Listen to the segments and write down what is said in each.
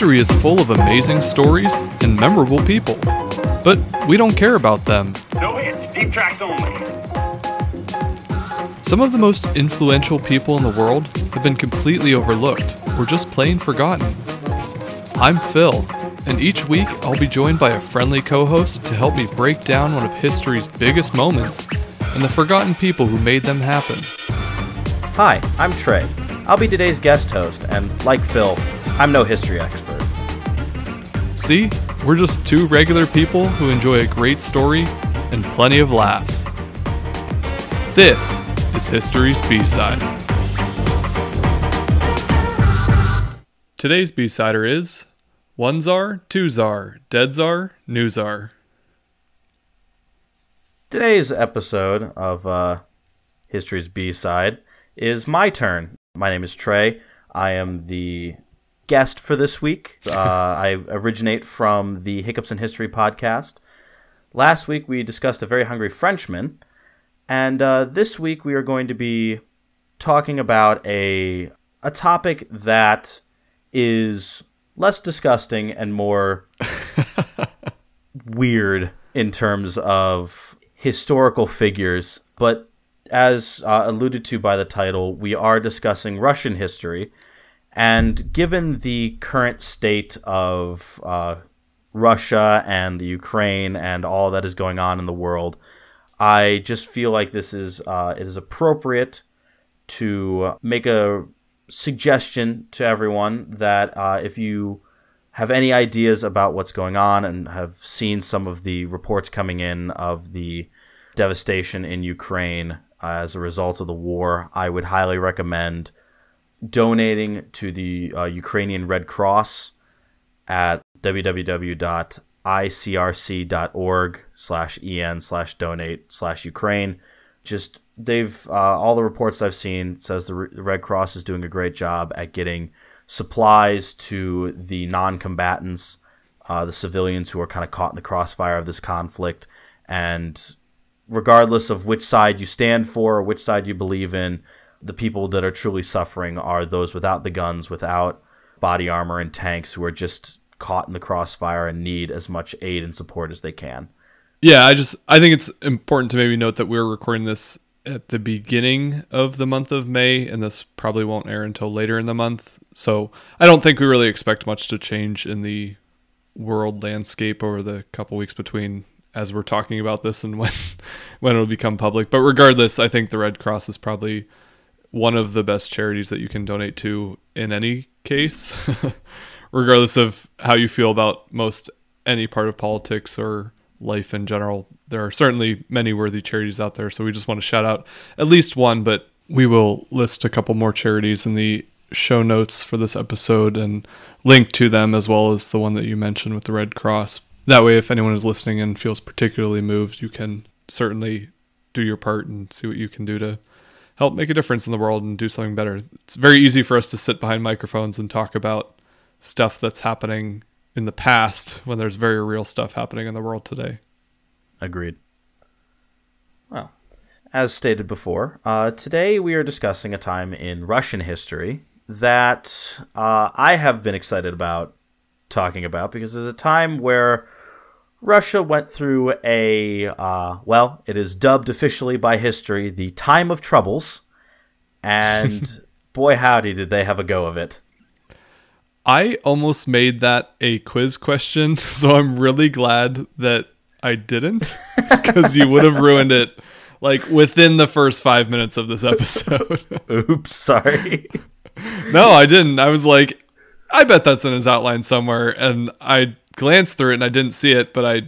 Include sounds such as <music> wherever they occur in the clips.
History is full of amazing stories and memorable people, but we don't care about them. No hits, deep tracks only. Some of the most influential people in the world have been completely overlooked or just plain forgotten. I'm Phil, and each week I'll be joined by a friendly co host to help me break down one of history's biggest moments and the forgotten people who made them happen. Hi, I'm Trey. I'll be today's guest host, and like Phil, I'm no history expert. See, we're just two regular people who enjoy a great story and plenty of laughs. This is History's B side. Today's B sider is One Czar, Two Czar, Dead Czar, New Czar. Today's episode of uh, History's B side is my turn. My name is Trey. I am the guest for this week. <laughs> Uh, I originate from the Hiccups in History podcast. Last week we discussed a very hungry Frenchman, and uh, this week we are going to be talking about a a topic that is less disgusting and more <laughs> weird in terms of historical figures, but as uh, alluded to by the title, we are discussing Russian history. And given the current state of uh, Russia and the Ukraine and all that is going on in the world, I just feel like this is uh, it is appropriate to make a suggestion to everyone that uh, if you have any ideas about what's going on and have seen some of the reports coming in of the devastation in Ukraine as a result of the war, I would highly recommend donating to the uh, Ukrainian Red Cross at www.icrc.org slash en slash donate slash Ukraine. Just they've uh, all the reports I've seen says the Red Cross is doing a great job at getting supplies to the non-combatants, uh, the civilians who are kind of caught in the crossfire of this conflict, and regardless of which side you stand for or which side you believe in, the people that are truly suffering are those without the guns, without body armor and tanks, who are just caught in the crossfire and need as much aid and support as they can. Yeah, I just I think it's important to maybe note that we're recording this at the beginning of the month of May, and this probably won't air until later in the month. So I don't think we really expect much to change in the world landscape over the couple weeks between as we're talking about this and <laughs> when when it'll become public. But regardless, I think the Red Cross is probably one of the best charities that you can donate to in any case, <laughs> regardless of how you feel about most any part of politics or life in general. There are certainly many worthy charities out there, so we just want to shout out at least one, but we will list a couple more charities in the show notes for this episode and link to them as well as the one that you mentioned with the Red Cross. That way, if anyone is listening and feels particularly moved, you can certainly do your part and see what you can do to help make a difference in the world and do something better. It's very easy for us to sit behind microphones and talk about stuff that's happening in the past when there's very real stuff happening in the world today. Agreed. Well, as stated before, uh, today we are discussing a time in Russian history that uh, I have been excited about talking about because it's a time where Russia went through a, uh, well, it is dubbed officially by history the Time of Troubles, and <laughs> boy, howdy, did they have a go of it. I almost made that a quiz question, <laughs> so I'm really glad that I didn't <laughs> because you would have ruined it like within the first five minutes of this episode. Oops, sorry. no, I didn't. I was like, I bet that's in his outline somewhere, and I glanced through it and I didn't see it, but I,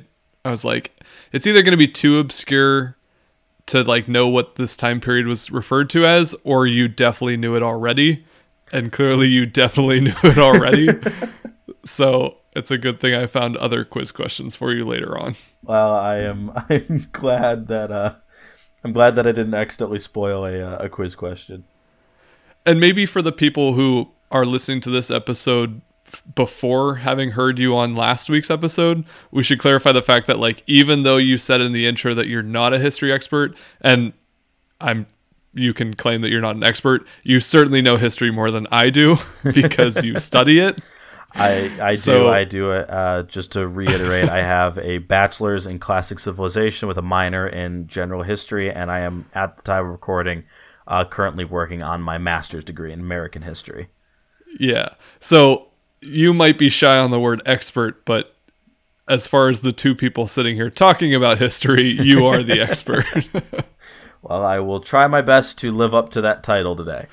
I was like, it's either going to be too obscure to like know what this time period was referred to as, or you definitely knew it already and clearly you definitely <laughs> knew it already. <laughs> so it's a good thing I found other quiz questions for you later on. Well, I am <laughs> I'm glad that uh I'm glad that I didn't accidentally spoil a uh, a quiz question. And maybe for the people who are listening to this episode before having heard you on last week's episode, we should clarify the fact that like even though you said in the intro that you're not a history expert and I'm you can claim that you're not an expert. You certainly know history more than I do <laughs> because you study it. I I do I do it. Uh, just to reiterate, I have a bachelor's in classic civilization with a minor in general history, and I am at the time of recording uh, currently working on my master's degree in American history. Yeah. So you might be shy on the word expert, but as far as the two people sitting here talking about history, you are the <laughs> expert. <laughs> Well, I will try my best to live up to that title today.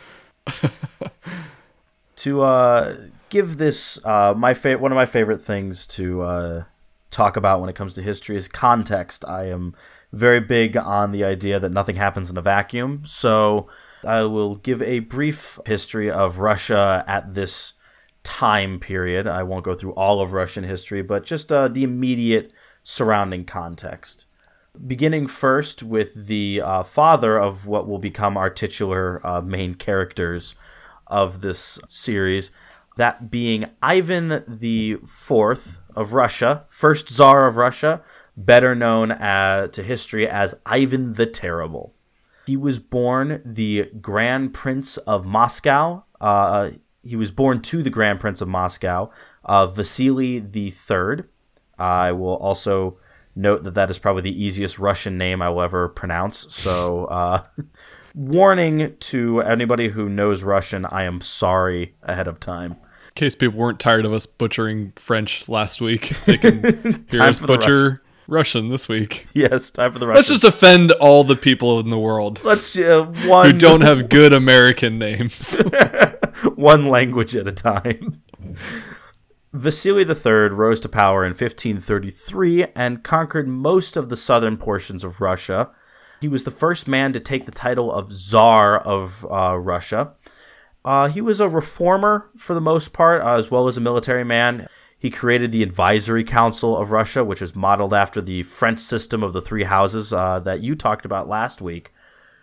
<laughs> to uh, give this uh, my fa- one of my favorite things to uh, talk about when it comes to history is context. I am very big on the idea that nothing happens in a vacuum, so I will give a brief history of Russia at this time period. I won't go through all of Russian history, but just uh, the immediate surrounding context beginning first with the uh, father of what will become our titular uh, main characters of this series, that being Ivan the Fourth of Russia, first Tsar of Russia, better known uh, to history as Ivan the Terrible. He was born the Grand Prince of Moscow. Uh, he was born to the Grand Prince of Moscow, uh, Vasily the Third. I will also note that that is probably the easiest Russian name I will ever pronounce. So, uh, <laughs> warning to anybody who knows Russian, I am sorry ahead of time. In case people weren't tired of us butchering French last week, <laughs> they can hear us butcher Russian this week. Yes, time for the Russian. Let's just offend all the people in the world let's uh, one who don't have good American names. <laughs> <laughs> one language at a time. Vasily III rose to power in 1533 and conquered most of the southern portions of Russia. He was the first man to take the title of Tsar of uh, Russia. Uh, he was a reformer for the most part, uh, as well as a military man. He created the Advisory Council of Russia, which is modeled after the French system of the three houses uh, that you talked about last week.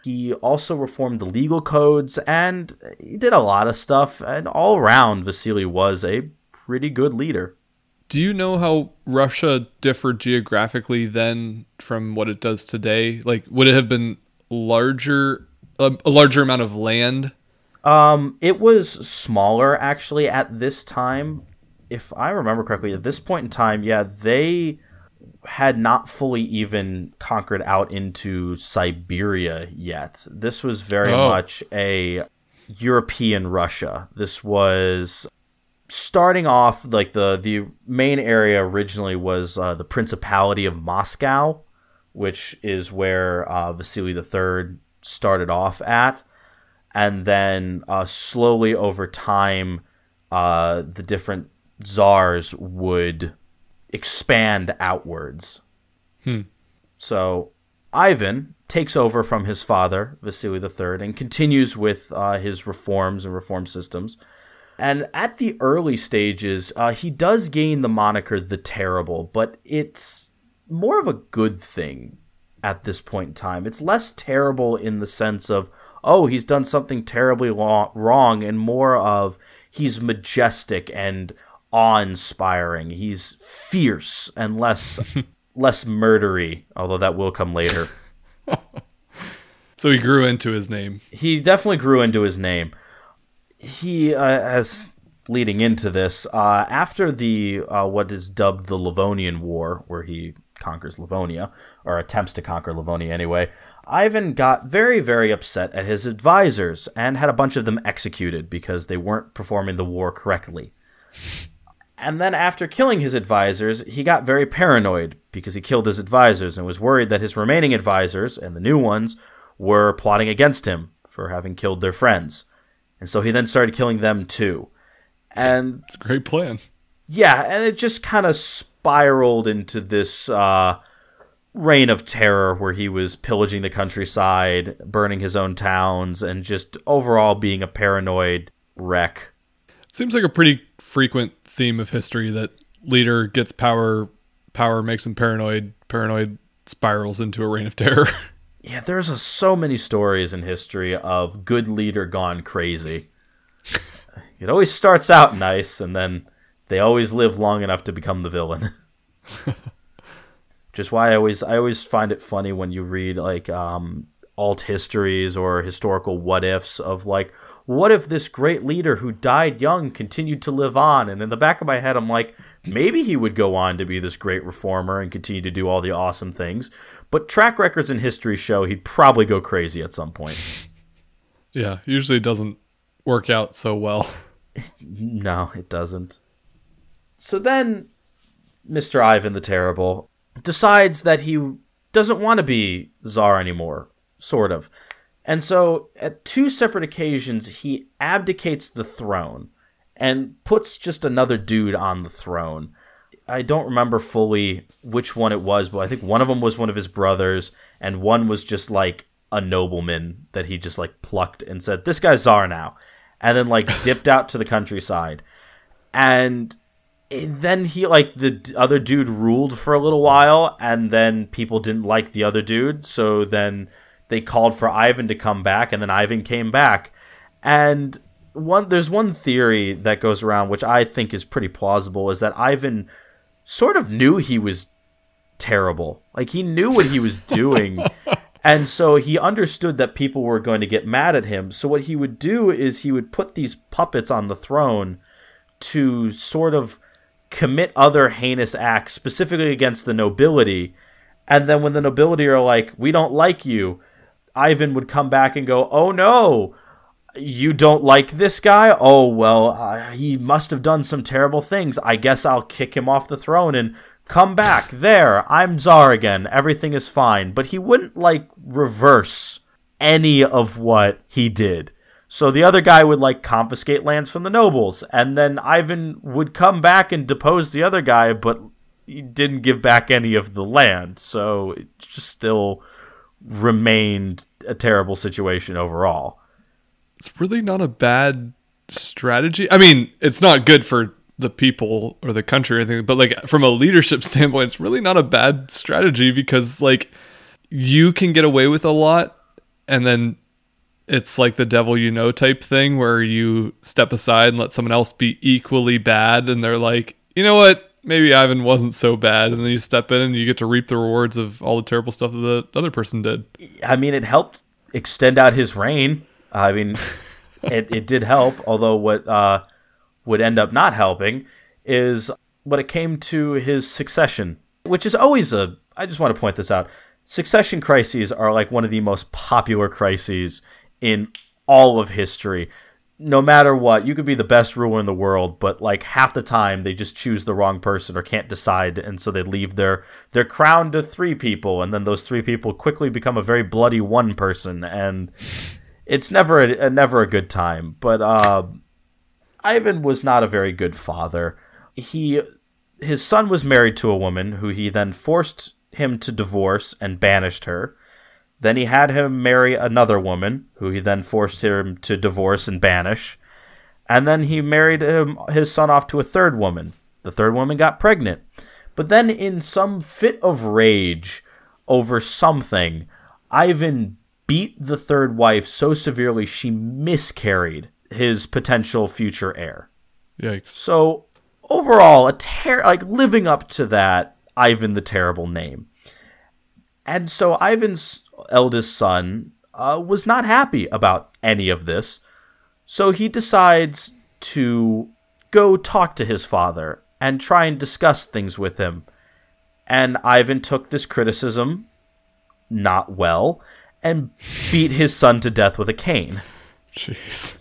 He also reformed the legal codes and he did a lot of stuff. And all around, Vasily was a pretty good leader. Do you know how Russia differed geographically then from what it does today? Like, would it have been larger, a, a larger amount of land? Um, it was smaller actually at this time. If I remember correctly, at this point in time, yeah, they had not fully even conquered out into Siberia yet. This was very Oh. much a European Russia. This was starting off like the the main area originally was uh, the Principality of Moscow, which is where uh, Vasily III started off at, and then uh, slowly over time, uh, the different czars would expand outwards. So Ivan takes over from his father, Vasily III, and continues with uh, his reforms and reform systems. And at the early stages, uh, he does gain the moniker the Terrible, but it's more of a good thing at this point in time. It's less terrible in the sense of, oh, he's done something terribly wrong, and more of he's majestic and awe-inspiring. He's fierce and less <laughs> less murdery, although that will come later. <laughs> So he grew into his name. he definitely grew into his name. He, uh, as leading into this, uh, after the uh, what is dubbed the Livonian War, where he conquers Livonia or attempts to conquer Livonia anyway, Ivan got very, very upset at his advisors and had a bunch of them executed because they weren't performing the war correctly. And then after killing his advisors, he got very paranoid because he killed his advisors and was worried that his remaining advisors and the new ones were plotting against him for having killed their friends. And so he then started killing them too. And It's a great plan. yeah, and it just kind of spiraled into this uh, reign of terror where he was pillaging the countryside, burning his own towns, and just overall being a paranoid wreck. Seems like a pretty frequent theme of history that leader gets power, power makes him paranoid, paranoid spirals into a reign of terror. <laughs> Yeah, there's a, so many stories in history of good leader gone crazy. <laughs> it always starts out nice, and then they always live long enough to become the villain. <laughs> Which is why I always I always find it funny when you read like um, alt histories or historical what ifs of like what if this great leader who died young continued to live on? And in the back of my head, I'm like, maybe he would go on to be this great reformer and continue to do all the awesome things. But track records in history show he'd probably go crazy at some point. <laughs> Yeah, usually doesn't work out so well. <laughs> No, it doesn't. So then, Mr. Ivan the Terrible decides that he doesn't want to be czar anymore, sort of. And so, at two separate occasions, he abdicates the throne and puts just another dude on the throne. I don't remember fully which one it was, but I think one of them was one of his brothers, and one was just like a nobleman that he just like plucked and said, This guy's Tsar now. And then like <laughs> dipped out to the countryside. And then he like the other dude ruled for a little while and then people didn't like the other dude so then they called for Ivan to come back and then Ivan came back. And one there's one theory that goes around which I think is pretty plausible is that Ivan sort of knew he was terrible. Like he knew what he was doing. <laughs> And so he understood that people were going to get mad at him. So what he would do is he would put these puppets on the throne to sort of commit other heinous acts, specifically against the nobility. And then when the nobility are like, we don't like you, Ivan would come back and go, oh no, you don't like this guy? Oh, well, uh, he must have done some terrible things. I guess I'll kick him off the throne and come back. There, I'm Tsar again. Everything is fine. But he wouldn't, like, reverse any of what he did. So the other guy would like confiscate lands from the nobles, and then Ivan would come back and depose the other guy, but he didn't give back any of the land. So it's just still remained a terrible situation overall. It's really not a bad strategy. I mean, it's not good for the people or the country or anything, but like from a leadership <laughs> standpoint, it's really not a bad strategy because like you can get away with a lot and then it's like the devil you know type thing where you step aside and let someone else be equally bad and they're like you know what maybe ivan wasn't so bad and then you step in and you get to reap the rewards of all the terrible stuff that the other person did. I mean it helped extend out his reign. I mean <laughs> it, it did help although what uh, would end up not helping is when it came to his succession which is always a i just want to point this out. Succession crises are like one of the most popular crises in all of history. No matter what, you could be the best ruler in the world, but like half the time they just choose the wrong person or can't decide, and so they leave their their crown to three people, and then those three people quickly become a very bloody one person, and it's never a, never a good time. But uh, Ivan was not a very good father. He his son was married to a woman who he then forced him to divorce and banished her. Then he had him marry another woman, who he then forced him to divorce and banish. And then he married him, his son off to a third woman. The third woman got pregnant. But then, in some fit of rage over something, Ivan beat the third wife so severely she miscarried his potential future heir. Yikes. So, overall, a ter- like living up to that Ivan the Terrible name. And so Ivan's eldest son uh, was not happy about any of this. So he decides to go talk to his father and try and discuss things with him. And Ivan took this criticism not well and beat his son to death with a cane. Jeez.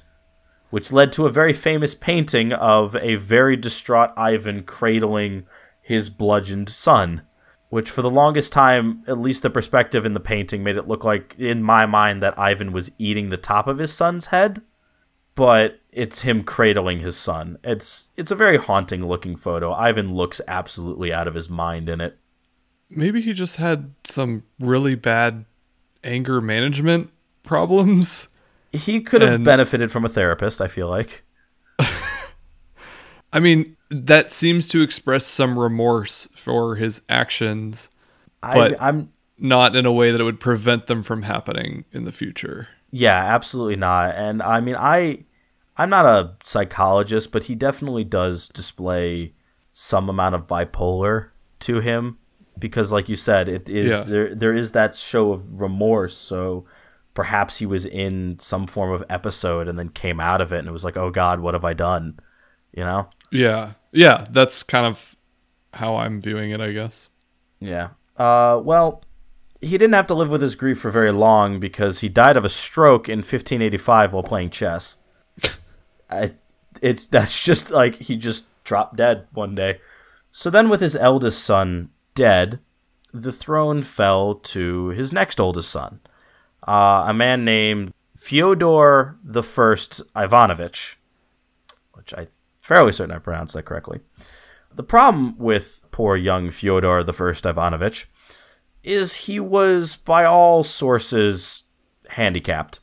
Which led to a very famous painting of a very distraught Ivan cradling his bludgeoned son which for the longest time, at least the perspective in the painting made it look like, in my mind, that Ivan was eating the top of his son's head, but it's him cradling his son. It's it's a very haunting looking photo. Ivan looks absolutely out of his mind in it. Maybe he just had some really bad anger management <laughs> problems. He could have benefited from a therapist, I feel like. I mean, that seems to express some remorse for his actions, but I, am not in a way that it would prevent them from happening in the future. Yeah, absolutely not. And I mean, I I'm not a psychologist, but he definitely does display some amount of bipolar to him because like you said, it is yeah. there there is that show of remorse, so perhaps he was in some form of episode and then came out of it and it was like, oh God, what have I done? You know? Yeah. Yeah. That's kind of how I'm viewing it, I guess. Yeah. Uh, well, he didn't have to live with his grief for very long because he died of a stroke in 1585 while playing chess. <laughs> I, it that's just like he just dropped dead one day. So then, with his eldest son dead, the throne fell to his next oldest son, uh, a man named Fyodor the First Ivanovich, which I fairly certain I pronounced that correctly. The problem with poor young Fyodor First Ivanovich is he was, by all sources, handicapped.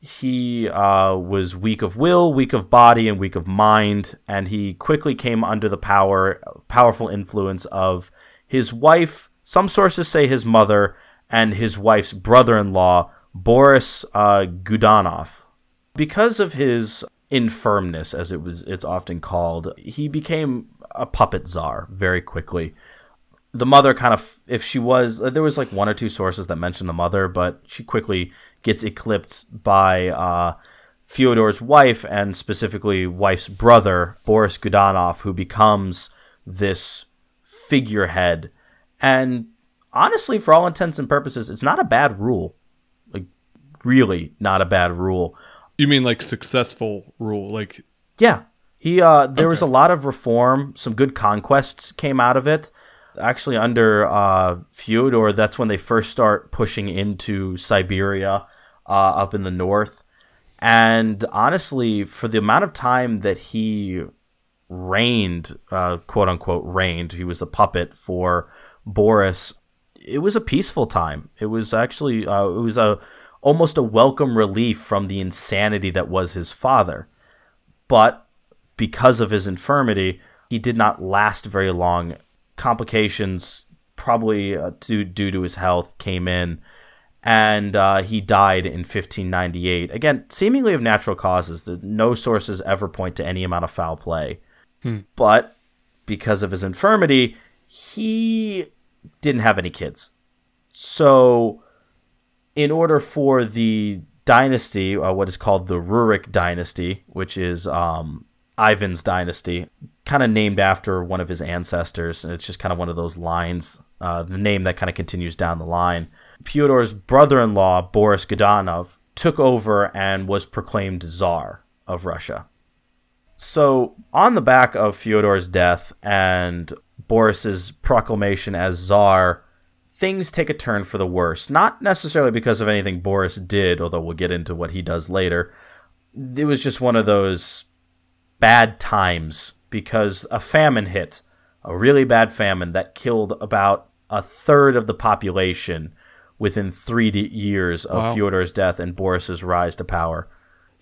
He uh, was weak of will, weak of body, and weak of mind, and he quickly came under the power, powerful influence of his wife. Some sources say his mother and his wife's brother-in-law, Boris uh, Godunov. Because of his infirmness, as it was, it's often called, he became a puppet czar very quickly. The mother kind of if she was there was like one or two sources that mentioned the mother but she quickly gets eclipsed by uh, Fyodor's wife and specifically wife's brother Boris Godunov who becomes this figurehead. And honestly for all intents and purposes it's not a bad rule. Like really not a bad rule you mean like successful rule like yeah he uh there okay. was a lot of reform some good conquests came out of it actually under uh, Fyodor, that's when they first start pushing into Siberia uh, up in the north. And honestly, for the amount of time that he reigned, uh, quote unquote, reigned, he was a puppet for Boris. It was a peaceful time. It was actually uh, it was a almost a welcome relief from the insanity that was his father. But because of his infirmity, he did not last very long complications, probably uh, due, due to his health, came in, and uh, he died in 1598. Again, seemingly of natural causes. No sources ever point to any amount of foul play. Hmm. But because of his infirmity, he didn't have any kids. So, in order for the dynasty, uh, what is called the Rurik dynasty, which is um, Ivan's dynasty, kind of named after one of his ancestors. And it's just kind of one of those lines, uh, the name that kind of continues down the line. Fyodor's brother in law, Boris Godunov, took over and was proclaimed Tsar of Russia. So, on the back of Fyodor's death and Boris's proclamation as Tsar, things take a turn for the worse. Not necessarily because of anything Boris did, although we'll get into what he does later. It was just one of those bad times because a famine hit, a really bad famine that killed about a third of the population within three years of wow. Fyodor's death and Boris's rise to power.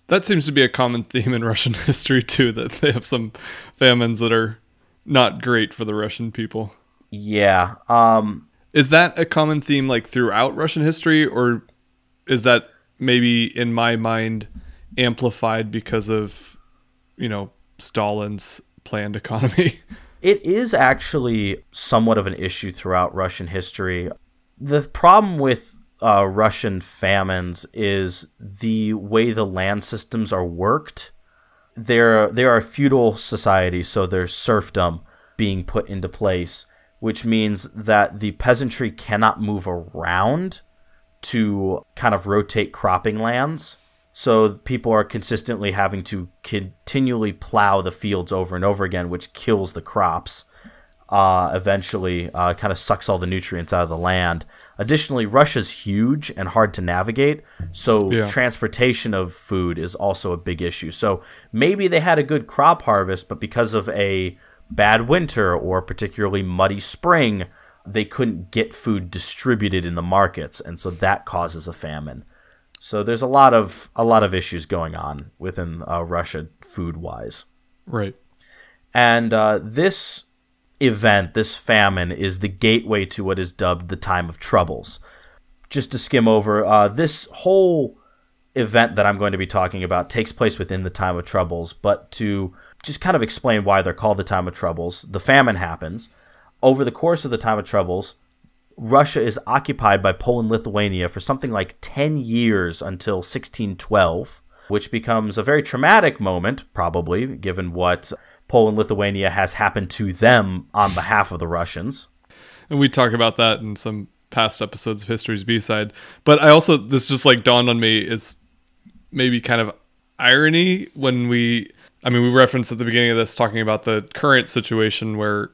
That seems to be a common theme in <laughs> Russian history too. That they have some famines that are not great for the Russian people. Yeah. Um, is that a common theme like throughout Russian history, or is that maybe in my mind amplified because of you know Stalin's planned economy. <laughs> It is actually somewhat of an issue throughout Russian history. The problem with uh, Russian famines is the way the land systems are worked. There, there are feudal societies, so there's serfdom being put into place, which means that the peasantry cannot move around to kind of rotate cropping lands. So people are consistently having to continually plow the fields over and over again, which kills the crops. Uh, eventually, uh, kind of sucks all the nutrients out of the land. Additionally, Russia's huge and hard to navigate, so yeah. transportation of food is also a big issue. So maybe they had a good crop harvest, but because of a bad winter or particularly muddy spring, they couldn't get food distributed in the markets, and so that causes a famine. So there's a lot of a lot of issues going on within uh, Russia food wise. Right. And uh, this event, this famine, is the gateway to what is dubbed the time of troubles. Just to skim over, uh, this whole event that I'm going to be talking about takes place within the time of troubles, but to just kind of explain why they're called the time of troubles, the famine happens. Over the course of the time of troubles, Russia is occupied by Poland Lithuania for something like 10 years until 1612, which becomes a very traumatic moment, probably, given what Poland Lithuania has happened to them on behalf of the Russians. And we talk about that in some past episodes of History's B side. But I also, this just like dawned on me is maybe kind of irony when we, I mean, we referenced at the beginning of this talking about the current situation where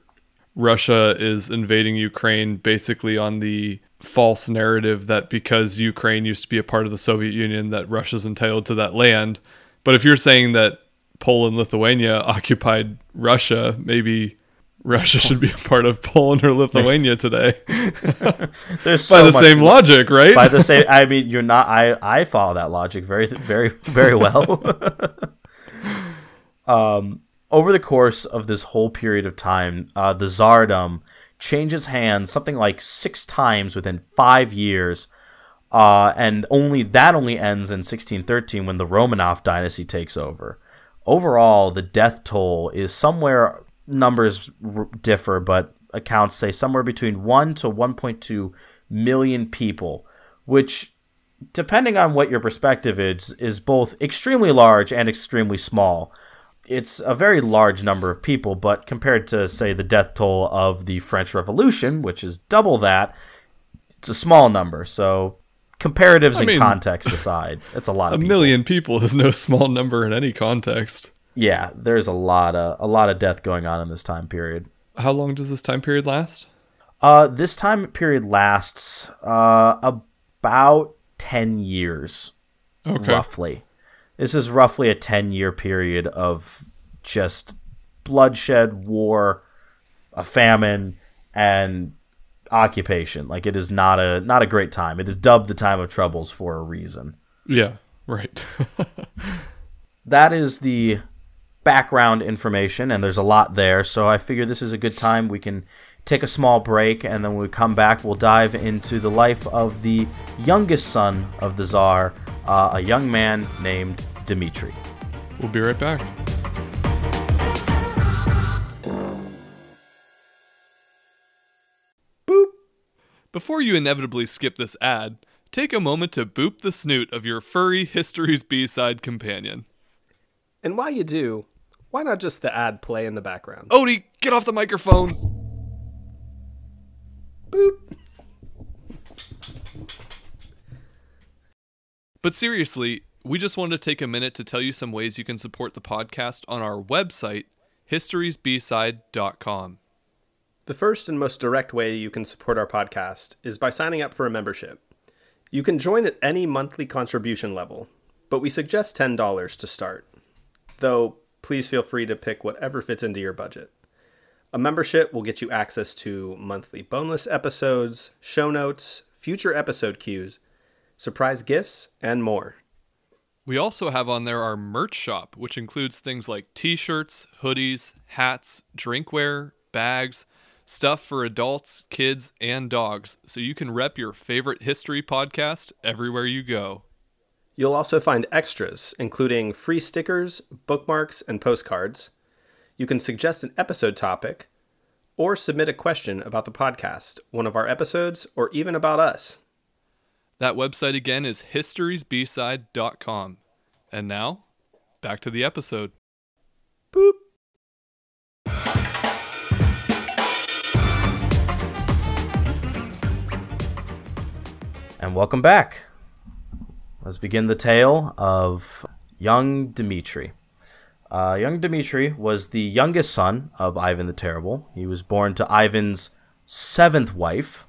Russia is invading Ukraine basically on the false narrative that because Ukraine used to be a part of the Soviet Union that Russia's entitled to that land. But if you're saying that Poland Lithuania <laughs> occupied Russia, maybe Russia should be a part of Poland or Lithuania today. <laughs> There's <laughs> by so the much- same logic, right? By the same, I mean, you're not. I I follow that logic very, very, very well. Um, over the course of this whole period of time, uh, the Tsardom changes hands something like six times within five years, uh, and only that only ends in 1613 when the Romanov dynasty takes over. Overall, the death toll is somewhere numbers differ, but accounts say somewhere between one to 1.2 million people, which depending on what your perspective is, is both extremely large and extremely small. It's a very large number of people, but compared to, say, the death toll of the French Revolution, which is double that, it's a small number. So, comparatives I and mean, context aside, it's a lot <laughs> a of people. million people is no small number in any context. Yeah, there's a lot of a lot of death going on in this time period. How long does this time period last? Uh, this time period lasts uh, about 10 years, Okay. roughly. This is roughly a 10 year period of just bloodshed, war, a famine, and occupation. Like it is not a not a great time. It is dubbed the time of troubles for a reason. Yeah, right. <laughs> That is the background information, and there's a lot there. So I figure this is a good time. We can take a small break, and then when we come back, we'll dive into the life of the youngest son of the czar, uh, a young man named Dmitri. we'll be right back. Boop. Before you inevitably skip this ad, take a moment to boop the snoot of your furry History's B-side companion. And while you do, why not just the ad play in the background? Odie, get off the microphone! Boop. But seriously, we just wanted to take a minute to tell you some ways you can support the podcast on our website, historysbside.com. The first and most direct way you can support our podcast is by signing up for a membership. You can join at any monthly contribution level, but we suggest $10 to start. Though, please feel free to pick whatever fits into your budget. A membership will get you access to monthly boneless episodes, show notes, future episode cues, surprise gifts, and more. We also have on there our merch shop, which includes things like t shirts, hoodies, hats, drinkware, bags, stuff for adults, kids, and dogs, so you can rep your favorite history podcast everywhere you go. You'll also find extras, including free stickers, bookmarks, and postcards. You can suggest an episode topic, or submit a question about the podcast, one of our episodes, or even about us. That website again is historysbside.com. And now, back to the episode. Boop. And welcome back. Let's begin the tale of young Dmitri. Uh, young Dmitri was the youngest son of Ivan the Terrible. He was born to Ivan's seventh wife,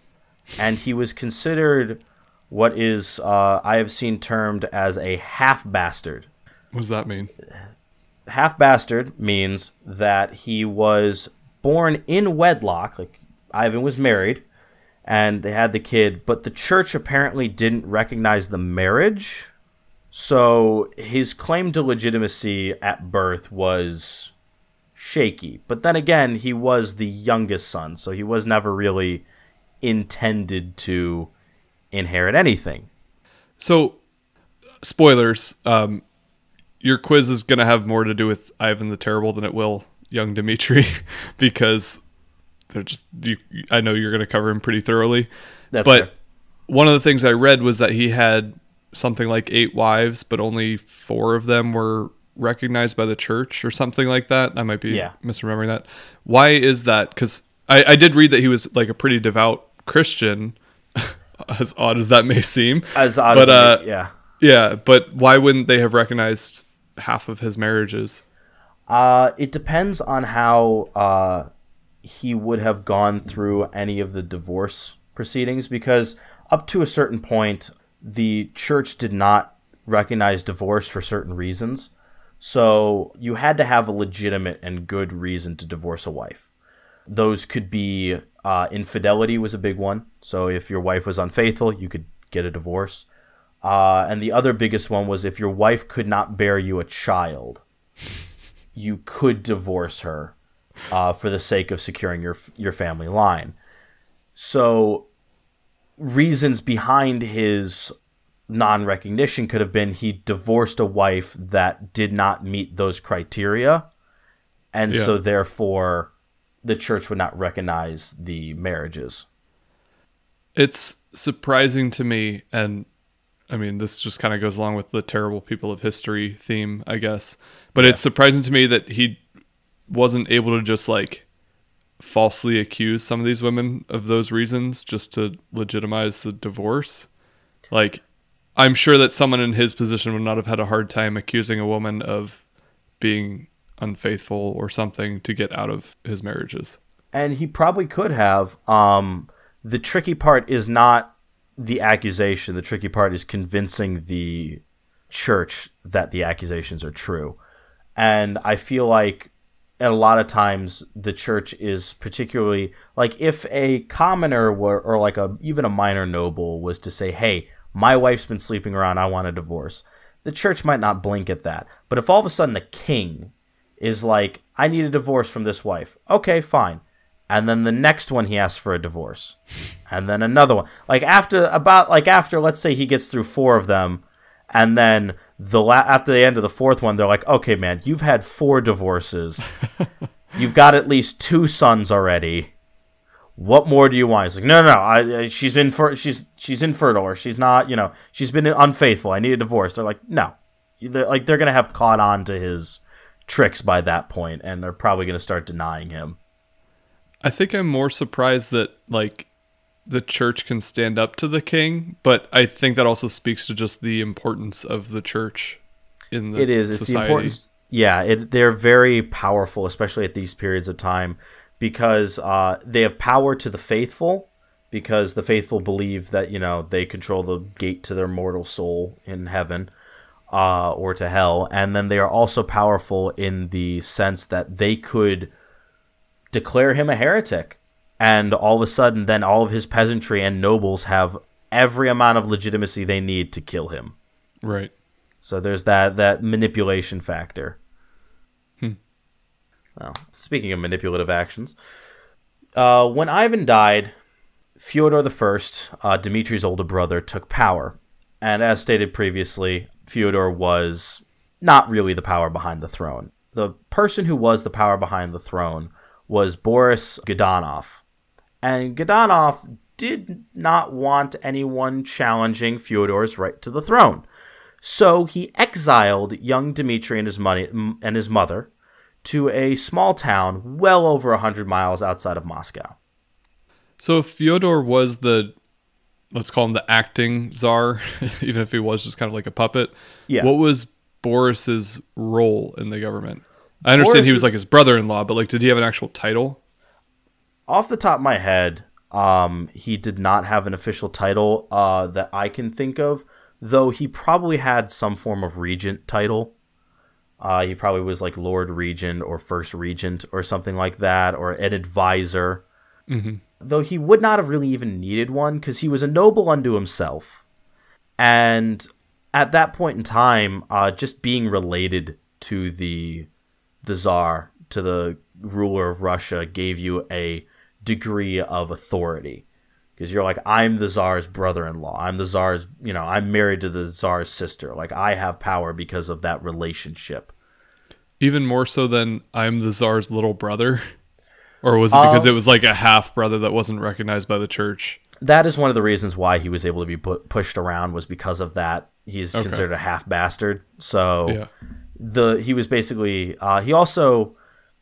and he was considered what is uh, I have seen termed as a half bastard. What does that mean? Half bastard means that he was born in wedlock, like Ivan was married, and they had the kid, but the church apparently didn't recognize the marriage. So his claim to legitimacy at birth was shaky. But then again, he was the youngest son, so he was never really intended to inherit anything. So, spoilers. Um, your quiz is going to have more to do with Ivan the Terrible than it will young Dmitri, <laughs> because they're just you, I know you're going to cover him pretty thoroughly. That's but fair. one of the things I read was that he had something like eight wives, but only four of them were recognized by the church or something like that. I might be Yeah. misremembering that. Why is that? Because I, I did read that he was like a pretty devout Christian, <laughs> as odd as that may seem. as odd but, as uh, yeah. Yeah, but why wouldn't they have recognized half of his marriages? Uh, it depends on how uh, he would have gone through any of the divorce proceedings because up to a certain point, the church did not recognize divorce for certain reasons. So you had to have a legitimate and good reason to divorce a wife. Those could be uh, infidelity was a big one. So if your wife was unfaithful, you could get a divorce. Uh, and the other biggest one was if your wife could not bear you a child you could divorce her uh, for the sake of securing your your family line. So, reasons behind his non-recognition could have been he divorced a wife that did not meet those criteria, and Yeah. so therefore the church would not recognize the marriages. It's surprising to me, and I mean, this just kind of goes along with the terrible people of history theme, I guess. But it's surprising to me that he wasn't able to just like falsely accuse some of these women of those reasons just to legitimize the divorce. Like, I'm sure that someone in his position would not have had a hard time accusing a woman of being unfaithful or something to get out of his marriages. and he probably could have. Um, the tricky part is not the accusation. The tricky part is convincing the church that the accusations are true. And I feel like at a lot of times the church is particularly like if a commoner were or like a even a minor noble was to say, "Hey, my wife's been sleeping around. I want a divorce." The church might not blink at that. But if all of a sudden the king is like, I need a divorce from this wife. Okay, fine. And then the next one he asks for a divorce. And then another one. Like after about like after let's say he gets through four of them and then the la- after the end of the fourth one they're like, "Okay, man, you've had four divorces. <laughs> you've got at least two sons already. What more do you want?" He's like, "No, no, no. I, she's infer- she's she's infertile or she's not, you know, she's been unfaithful. I need a divorce." They're like, "No." They're, like they're going to have caught on to his tricks by that point and they're probably going to start denying him. I think I'm more surprised that like the church can stand up to the king, but I think that also speaks to just the importance of the church in the It is. It's the importance. Yeah, it, they're very powerful, especially at these periods of time, because uh, they have power to the faithful, because the faithful believe that you know they control the gate to their mortal soul in heaven, uh, or to hell, and then they are also powerful in the sense that they could declare him a heretic, and all of a sudden, then all of his peasantry and nobles have every amount of legitimacy they need to kill him. Right. So there's that that manipulation factor. Well, speaking of manipulative actions, uh, when Ivan died, Fyodor I, uh, Dmitri's older brother, took power, and as stated previously, Fyodor was not really the power behind the throne. The person who was the power behind the throne was Boris Godunov, and Godunov did not want anyone challenging Fyodor's right to the throne. So he exiled young Dmitri and his money and his mother to a small town well over a hundred miles outside of Moscow. So if Fyodor was the let's call him the acting czar, <laughs> even if he was just kind of like a puppet. Yeah. What was Boris's role in the government? I understand he was like his brother-in-law, but like did he have an actual title? Off the top of my head, um, he did not have an official title uh, that I can think of, though he probably had some form of regent title. Uh, he probably was like Lord Regent or First Regent or something like that, or an advisor. Though he would not have really even needed one because he was a noble unto himself. And at that point in time, uh, just being related to the the czar, to the ruler of Russia, gave you a degree of authority. Because you're like, I'm the czar's brother-in-law. I'm the czar's, you know, I'm married to the czar's sister. Like I have power because of that relationship. Even more so than I'm the czar's little brother. <laughs> Or was it because Uh, it was like a half brother that wasn't recognized by the church? that is one of the reasons why he was able to be pu- pushed around was because of that. He's Okay. considered a half bastard. So Yeah. the he was basically uh, he also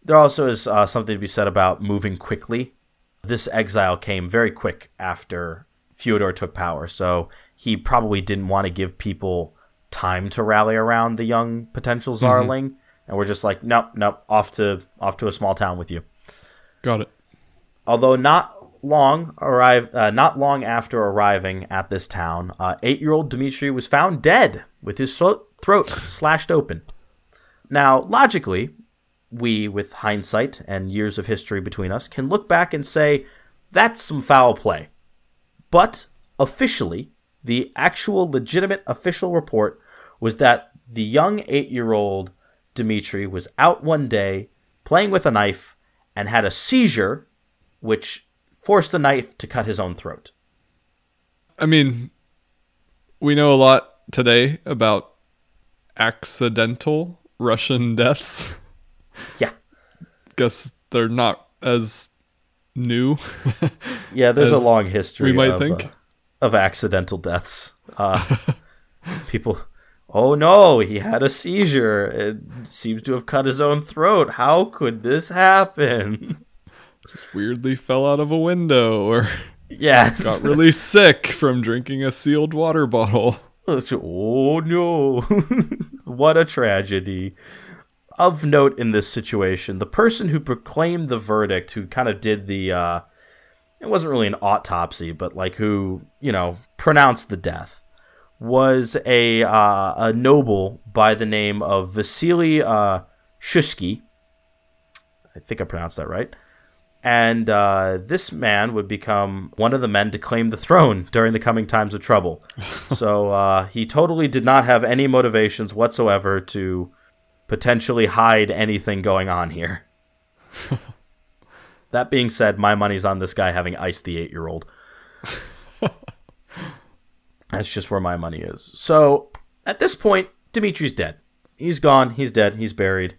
there also is uh, something to be said about moving quickly. This exile came very quick after Fyodor took power, so he probably didn't want to give people time to rally around the young potential Zarling, and we're just like, nope, nope, off to off to a small town with you. Got it. Although not long arrive, uh, not long after arriving at this town, uh, eight-year-old Dmitri was found dead with his throat slashed open. Now, logically, we, with hindsight and years of history between us, can look back and say that's some foul play. But officially, the actual legitimate official report was that the young eight-year-old Dmitri was out one day playing with a knife and had a seizure, which forced the knife to cut his own throat. I mean, we know a lot today about accidental Russian deaths. <laughs> Yeah. Guess they're not as new. Yeah, there's a long history we might of, think. uh, of accidental deaths. Uh, <laughs> people, oh no, he had a seizure. It seems to have cut his own throat. How could this happen? <laughs> Just weirdly fell out of a window or <laughs> Yes. got really sick from drinking a sealed water bottle. <laughs> Oh no. what a tragedy. Of note in this situation, the person who proclaimed the verdict, who kind of did the, uh, it wasn't really an autopsy, but like who, you know, pronounced the death, was a, uh, a noble by the name of Vasily uh, Shushki. I think I pronounced that right. And uh, this man would become one of the men to claim the throne during the coming times of trouble. <laughs> so uh, he totally did not have any motivations whatsoever to potentially hide anything going on here. <laughs> that being said, my money's on this guy having iced the eight year old. <laughs> That's just where my money is. So at this point, Dimitri's dead. He's gone. He's dead. He's buried.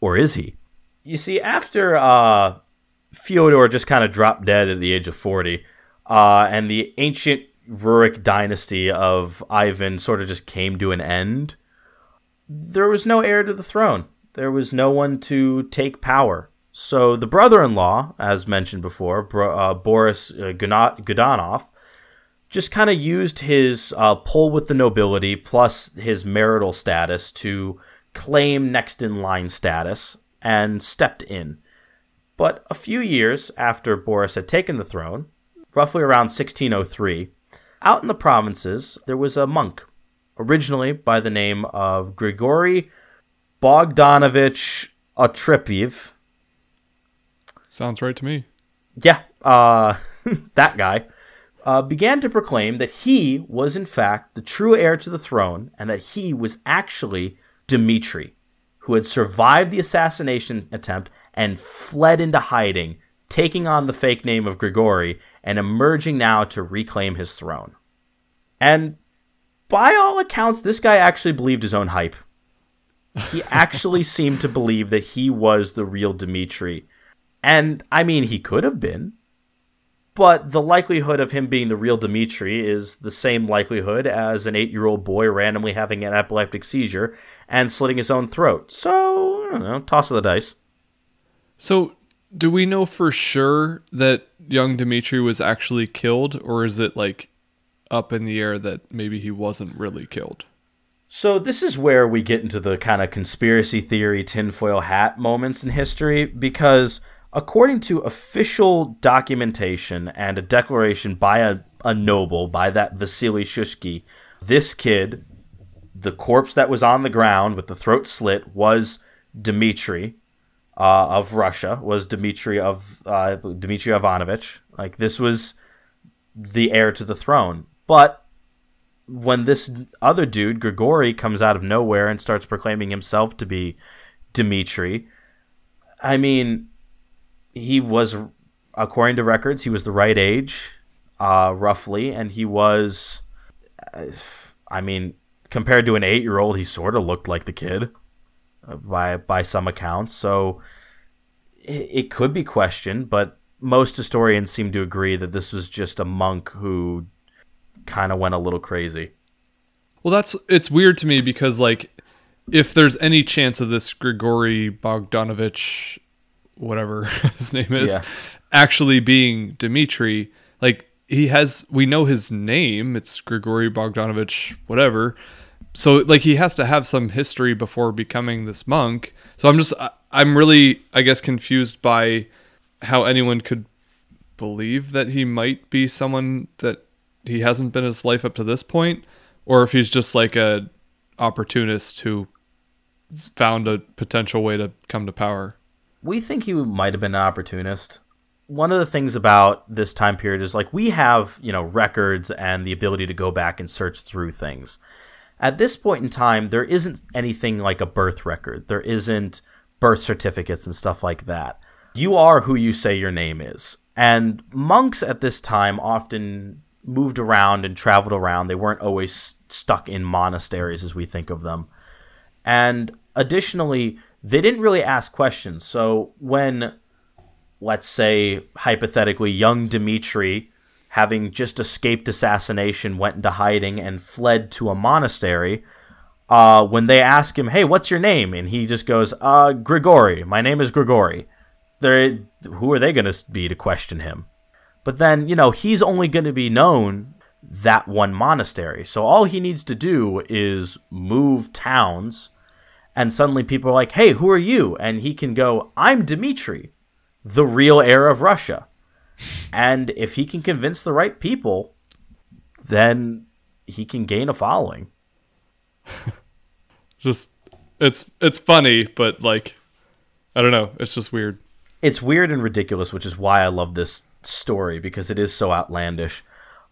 Or is he? You see, after uh, Fyodor just kind of dropped dead at the age of 40, uh, and the ancient Rurik dynasty of Ivan sort of just came to an end, there was no heir to the throne. There was no one to take power. So the brother in law, as mentioned before, uh, Boris uh, Godunov, just kind of used his uh, pull with the nobility plus his marital status to claim next in line status and stepped in. But a few years after Boris had taken the throne, roughly around 1603, out in the provinces there was a monk, originally by the name of Grigory Bogdanovich Otrepiev. Sounds right to me. Yeah, uh, <laughs> that guy. Uh, began to proclaim that he was in fact the true heir to the throne and that he was actually Dmitri, who had survived the assassination attempt and fled into hiding, taking on the fake name of Grigori and emerging now to reclaim his throne. And by all accounts, this guy actually believed his own hype. He <laughs> actually seemed to believe that he was the real Dmitri. And I mean, he could have been. But the likelihood of him being the real Dmitri is the same likelihood as an eight year old boy randomly having an epileptic seizure and slitting his own throat. So, I don't know, toss of the dice. So, do we know for sure that young Dimitri was actually killed, or is it like up in the air that maybe he wasn't really killed? So, this is where we get into the kind of conspiracy theory tinfoil hat moments in history because, according to official documentation and a declaration by a, a noble, by that Vasily Shushki, this kid, the corpse that was on the ground with the throat slit, was Dmitri uh, of Russia, was Dmitri of uh, Dmitri Ivanovich. Like, this was the heir to the throne. But when this other dude, Grigori, comes out of nowhere and starts proclaiming himself to be Dmitri, I mean, he was, according to records, he was the right age, uh, roughly, and he was, uh, I mean, compared to an eight-year-old, he sort of looked like the kid, uh, by by some accounts. So it, it could be questioned, but most historians seem to agree that this was just a monk who kind of went a little crazy. Well, that's it's weird to me because like if there's any chance of this Grigory Bogdanovich, whatever <laughs> his name is, Yeah. actually being Dmitri, like he has, we know his name. It's Grigory Bogdanovich, whatever. So like he has to have some history before becoming this monk. So I'm just, I'm really, I guess, confused by how anyone could believe that he might be someone that he hasn't been his life up to this point, or if he's just like a opportunist who found a potential way to come to power. We think he might have been an opportunist. One of the things about this time period is like we have, you know, records and the ability to go back and search through things. At this point in time, there isn't anything like a birth record. There isn't birth certificates and stuff like that. You are who you say your name is. And monks at this time often moved around and traveled around. They weren't always stuck in monasteries as we think of them. And additionally, they didn't really ask questions. So when, let's say, hypothetically, young Dmitri, having just escaped assassination, went into hiding and fled to a monastery, uh, when they ask him, hey, what's your name? And he just goes, uh, Grigori. My name is Grigori. They're, who are they going to be to question him? But then, you know, he's only going to be known that one monastery. So all he needs to do is move towns, and suddenly people are like, hey, who are you? And he can go, I'm Dmitri, the real heir of Russia. And if he can convince the right people, then he can gain a following. <laughs> Just it's it's funny, but like I don't know, it's just weird. It's weird and ridiculous, which is why I love this story because it is so outlandish.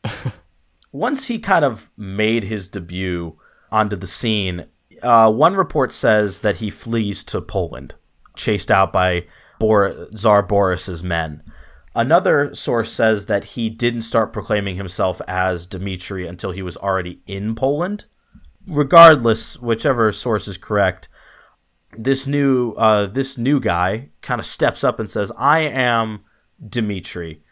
<laughs> Once he kind of made his debut onto the scene, uh, one report says that he flees to Poland, chased out by Bor- Tsar Boris's men. Another source says that he didn't start proclaiming himself as Dmitri until he was already in Poland. Regardless, whichever source is correct, this new uh, this new guy kind of steps up and says, "I am Dmitri,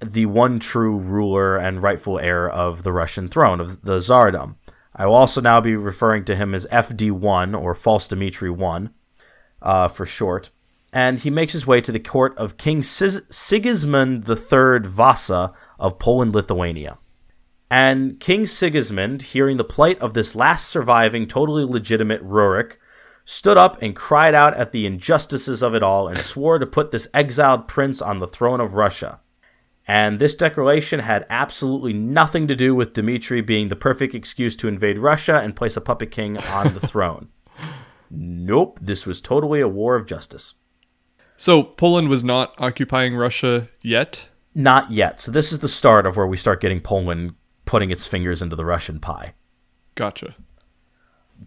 the one true ruler and rightful heir of the Russian throne of the Tsardom. I will also now be referring to him as FD1 or False Dmitri One, uh, for short." And he makes his way to the court of King Sigismund III Vasa of Poland, Lithuania. And King Sigismund, hearing the plight of this last surviving, totally legitimate Rurik, stood up and cried out at the injustices of it all and swore to put this exiled prince on the throne of Russia. And this declaration had absolutely nothing to do with Dmitri being the perfect excuse to invade Russia and place a puppet king on the <laughs> throne. Nope, this was totally a war of justice. So Poland was not occupying Russia yet. Not yet. So this is the start of where we start getting Poland putting its fingers into the Russian pie. Gotcha.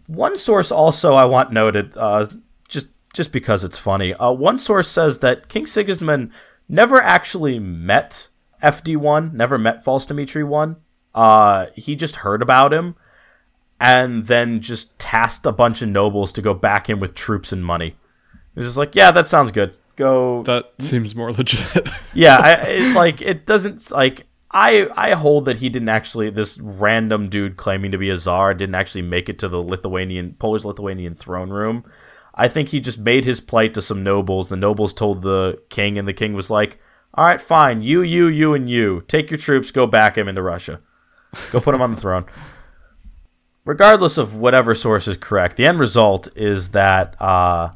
One source also I want noted, uh, just just because it's funny. Uh, one source says that King Sigismund never actually met FD1, never met False Dimitri One. Uh, he just heard about him, and then just tasked a bunch of nobles to go back him with troops and money. He was just like, "Yeah, that sounds good. Go That seems more legit. <laughs> yeah, I, it, like it doesn't like I I hold that he didn't actually this random dude claiming to be a czar didn't actually make it to the Lithuanian Polish Lithuanian throne room. I think he just made his plight to some nobles. The nobles told the king, and the king was like, "All right, fine. You, you, you, and you. Take your troops. Go back him into Russia. Go put him on the <laughs> throne." Regardless of whatever source is correct, the end result is that uh,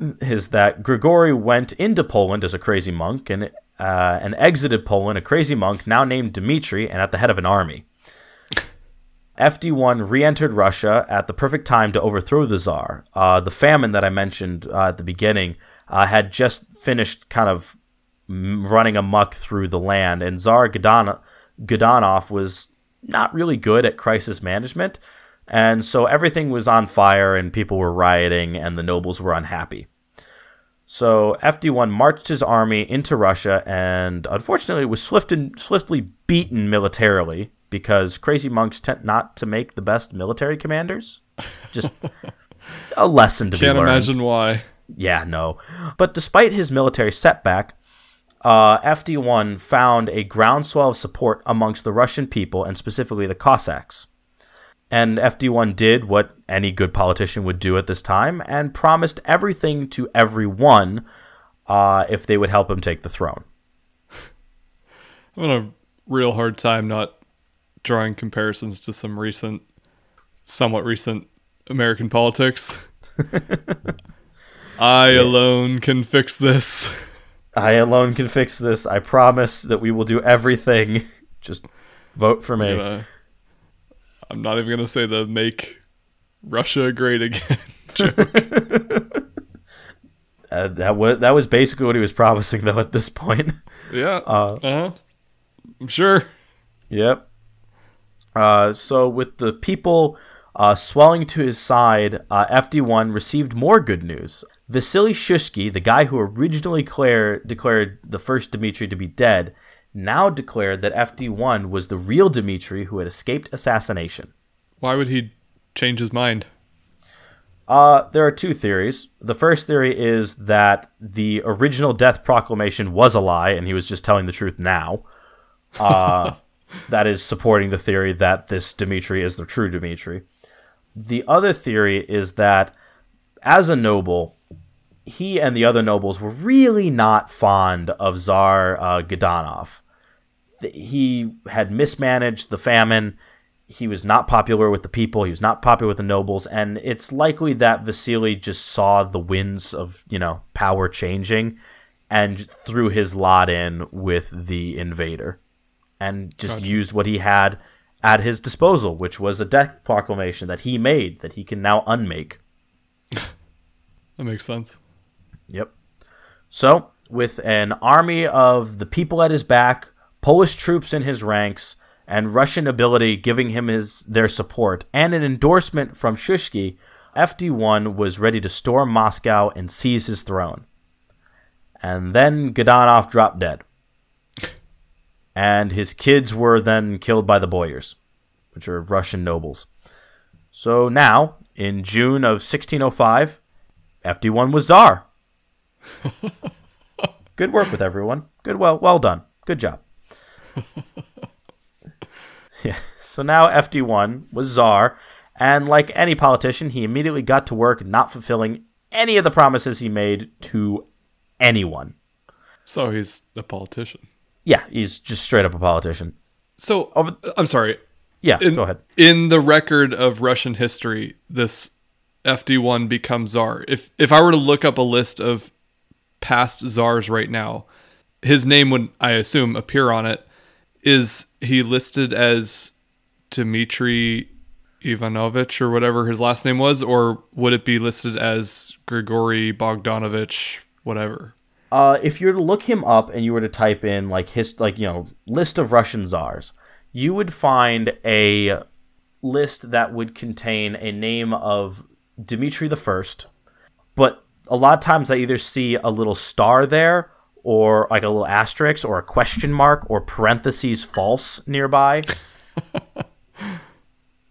is that Grigori went into Poland as a crazy monk and uh, and exited Poland a crazy monk now named Dmitri and at the head of an army. FD1 re-entered Russia at the perfect time to overthrow the Tsar. Uh, the famine that I mentioned uh, at the beginning uh, had just finished kind of m- running amuck through the land, and Tsar Gadan- Godunov was not really good at crisis management, and so everything was on fire and people were rioting and the nobles were unhappy. So FD1 marched his army into Russia and unfortunately was swift and, swiftly beaten militarily because crazy monks tend not to make the best military commanders. Just <laughs> a lesson to Can't be learned. imagine why. Yeah, no. But despite his military setback, uh, FD1 found a groundswell of support amongst the Russian people and specifically the Cossacks. And FD1 did what any good politician would do at this time and promised everything to everyone uh, if they would help him take the throne. <laughs> I'm having a real hard time not drawing comparisons to some recent, somewhat recent American politics. <laughs> I alone can fix this. <laughs> I alone can fix this. I promise that we will do everything. <laughs> Just vote for me. I'm, gonna- I'm not even gonna say the make Russia great again. <laughs> joke. <laughs> Uh, that was that was basically what he was promising, though. At this point, yeah. Uh huh. I'm sure. Yep. Uh, so with the people uh, swelling to his side, uh, FD1 received more good news. Vasily Shushki, the guy who originally declare, declared the first Dmitri to be dead, now declared that FD1 was the real Dmitri who had escaped assassination. Why would he change his mind? Uh, there are two theories. The first theory is that the original death proclamation was a lie and he was just telling the truth now. Uh, <laughs> that is supporting the theory that this Dmitri is the true Dmitri. The other theory is that as a noble, he and the other nobles were really not fond of Tsar uh. He had mismanaged the famine. He was not popular with the people. He was not popular with the nobles, and it's likely that Vasily just saw the winds of you know power changing, and threw his lot in with the invader, and just used what he had at his disposal, which was a death proclamation that he made that he can now unmake. <laughs> That makes sense. Yep. So, with an army of the people at his back, Polish troops in his ranks, and Russian nobility giving him his their support, and an endorsement from Shushki, FD1 was ready to storm Moscow and seize his throne. And then Godunov dropped dead. And his kids were then killed by the boyars, which are Russian nobles. So now, in June of 1605, FD1 was Tsar. <laughs> Good work with everyone. Good, well, well done. Good job. <laughs> yeah. So now FD1 was czar, and like any politician, he immediately got to work not fulfilling any of the promises he made to anyone. So he's a politician. Yeah, he's just straight up a politician. So uh, I'm sorry. Yeah, In, go ahead. In the record of Russian history, this FD1 becomes czar. If if I were to look up a list of past czars right now, his name would I assume appear on it. Is he listed as Dmitry Ivanovich or whatever his last name was, or would it be listed as Grigory Bogdanovich, whatever? Uh, if you were to look him up and you were to type in like his like you know list of Russian czars, you would find a list that would contain a name of Dmitry the First, but a lot of times I either see a little star there or like a little asterisk or a question mark or parentheses false nearby. <laughs>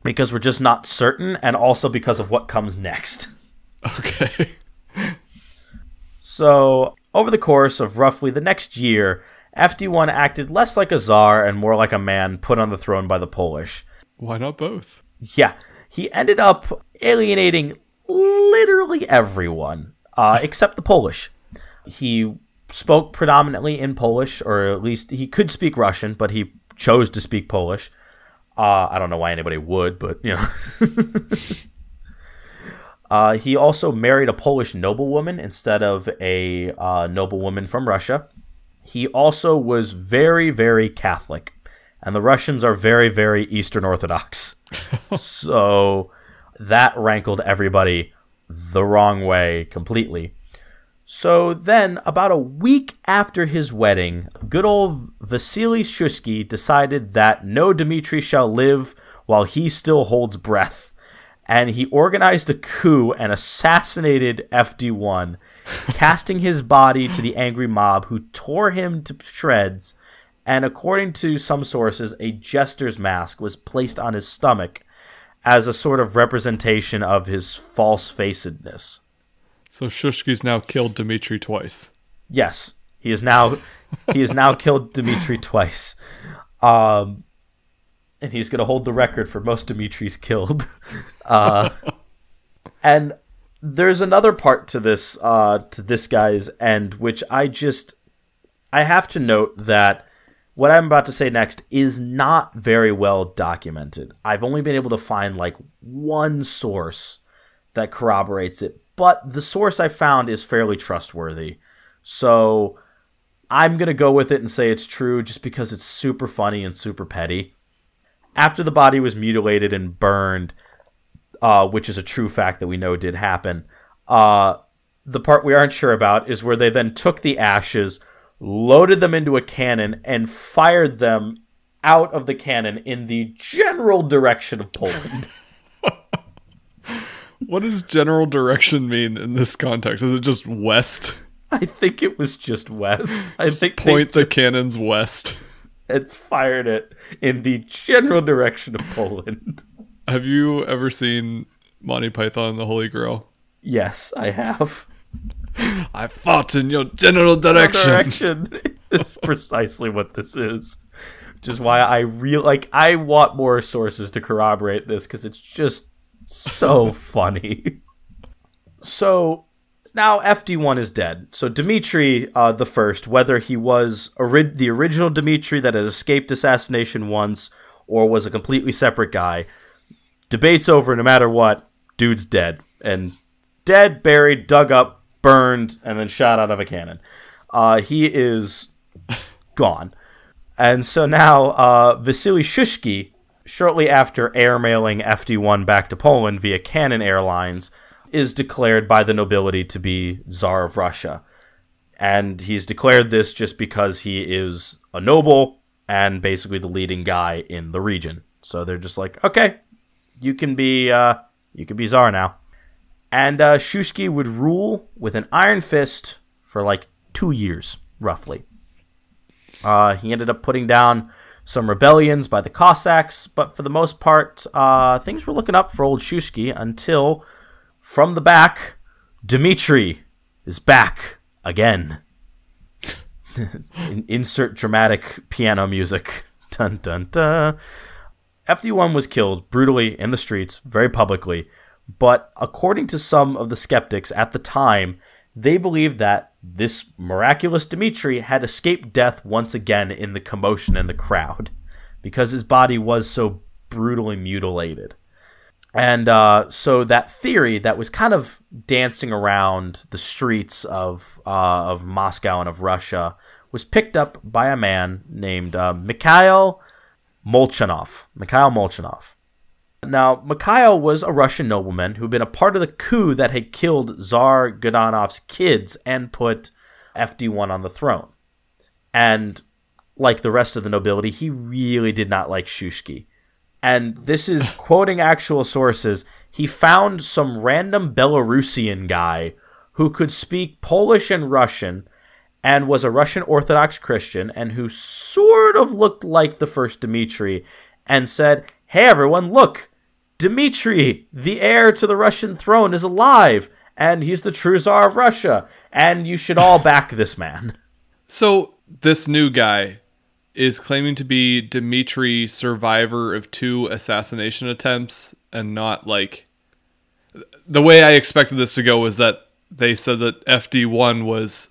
because we're just not certain and also because of what comes next. Okay. So, over the course of roughly the next year, FD1 acted less like a czar and more like a man put on the throne by the Polish. Why not both? Yeah, he ended up alienating literally everyone, uh, except the Polish. He spoke predominantly in Polish, or at least he could speak Russian, but he chose to speak Polish. Uh, I don't know why anybody would, but you know. <laughs> uh, he also married a Polish noblewoman instead of a uh, noblewoman from Russia. He also was very, very Catholic, and the Russians are very, very Eastern Orthodox. <laughs> so that rankled everybody the wrong way completely. So then, about a week after his wedding, good old Vasily Shushki decided that no Dmitri shall live while he still holds breath. And he organized a coup and assassinated FD1, <laughs> casting his body to the angry mob who tore him to shreds. And according to some sources, a jester's mask was placed on his stomach as a sort of representation of his false facedness. So Shushki's now killed Dimitri twice. Yes, he is now he has now killed Dimitri twice. Um, and he's going to hold the record for most Dimitri's killed. <laughs> Uh, and there's another part to this uh, to this guy's end, which I just I have to note that what I'm about to say next is not very well documented. I've only been able to find like one source that corroborates it, but the source I found is fairly trustworthy. So I'm going to go with it and say it's true just because it's super funny and super petty. After the body was mutilated and burned, uh, which is a true fact that we know did happen, uh, the part we aren't sure about is where they then took the ashes, loaded them into a cannon, and fired them out of the cannon in the general direction of Poland. <laughs> What does general direction mean in this context? Is it just west? I think it was just west. I think Point the cannons west. had fired it in the general direction of Poland. Have you ever seen Monty Python and the Holy Grail? Yes, I have. <laughs> I fought in your general direction. Direction <laughs> is precisely what this is. Which is why I real like I want more sources to corroborate this because it's just so <laughs> funny. So now FD1 is dead. So Dmitri uh, the first, whether he was ori- the original Dmitri that had escaped assassination once or was a completely separate guy, debate's over no matter what. Dude's dead and dead, buried, dug up, burned, and then shot out of a cannon. Uh, he is gone. And so now uh, Vasily Shushki, shortly after airmailing FD1 back to Poland via Cannon Airlines, is declared by the nobility to be Tsar of Russia. And he's declared this just because he is a noble and basically the leading guy in the region. So they're just like, okay, you can be uh, you can be Tsar now. And uh, Shushki would rule with an iron fist for like two years, roughly. Uh, he ended up putting down some rebellions by the Cossacks, but for the most part, uh, things were looking up for old Shushki until, from the back, Dmitri is back again. <laughs> In- insert dramatic piano music. Dun dun dun. FD1 was killed brutally in the streets, very publicly, but according to some of the skeptics at the time, they believed that this miraculous Dmitri had escaped death once again in the commotion and the crowd because his body was so brutally mutilated. And uh, so that theory that was kind of dancing around the streets of uh, of Moscow and of Russia was picked up by a man named uh, Mikhail Molchanov. Mikhail Molchanov. Now, Mikhail was a Russian nobleman who'd been a part of the coup that had killed Tsar Godunov's kids and put FD1 on the throne. And like the rest of the nobility, he really did not like Shushki. And this is <laughs> quoting actual sources. He found some random Belarusian guy who could speak Polish and Russian and was a Russian Orthodox Christian and who sort of looked like the first Dmitri and said, Hey everyone, look! Dmitri, the heir to the Russian throne, is alive, and he's the true Tsar of Russia, and you should all <laughs> back this man. So this new guy is claiming to be Dimitri, survivor of two assassination attempts, and not like the way I expected this to go was that they said that FD1 was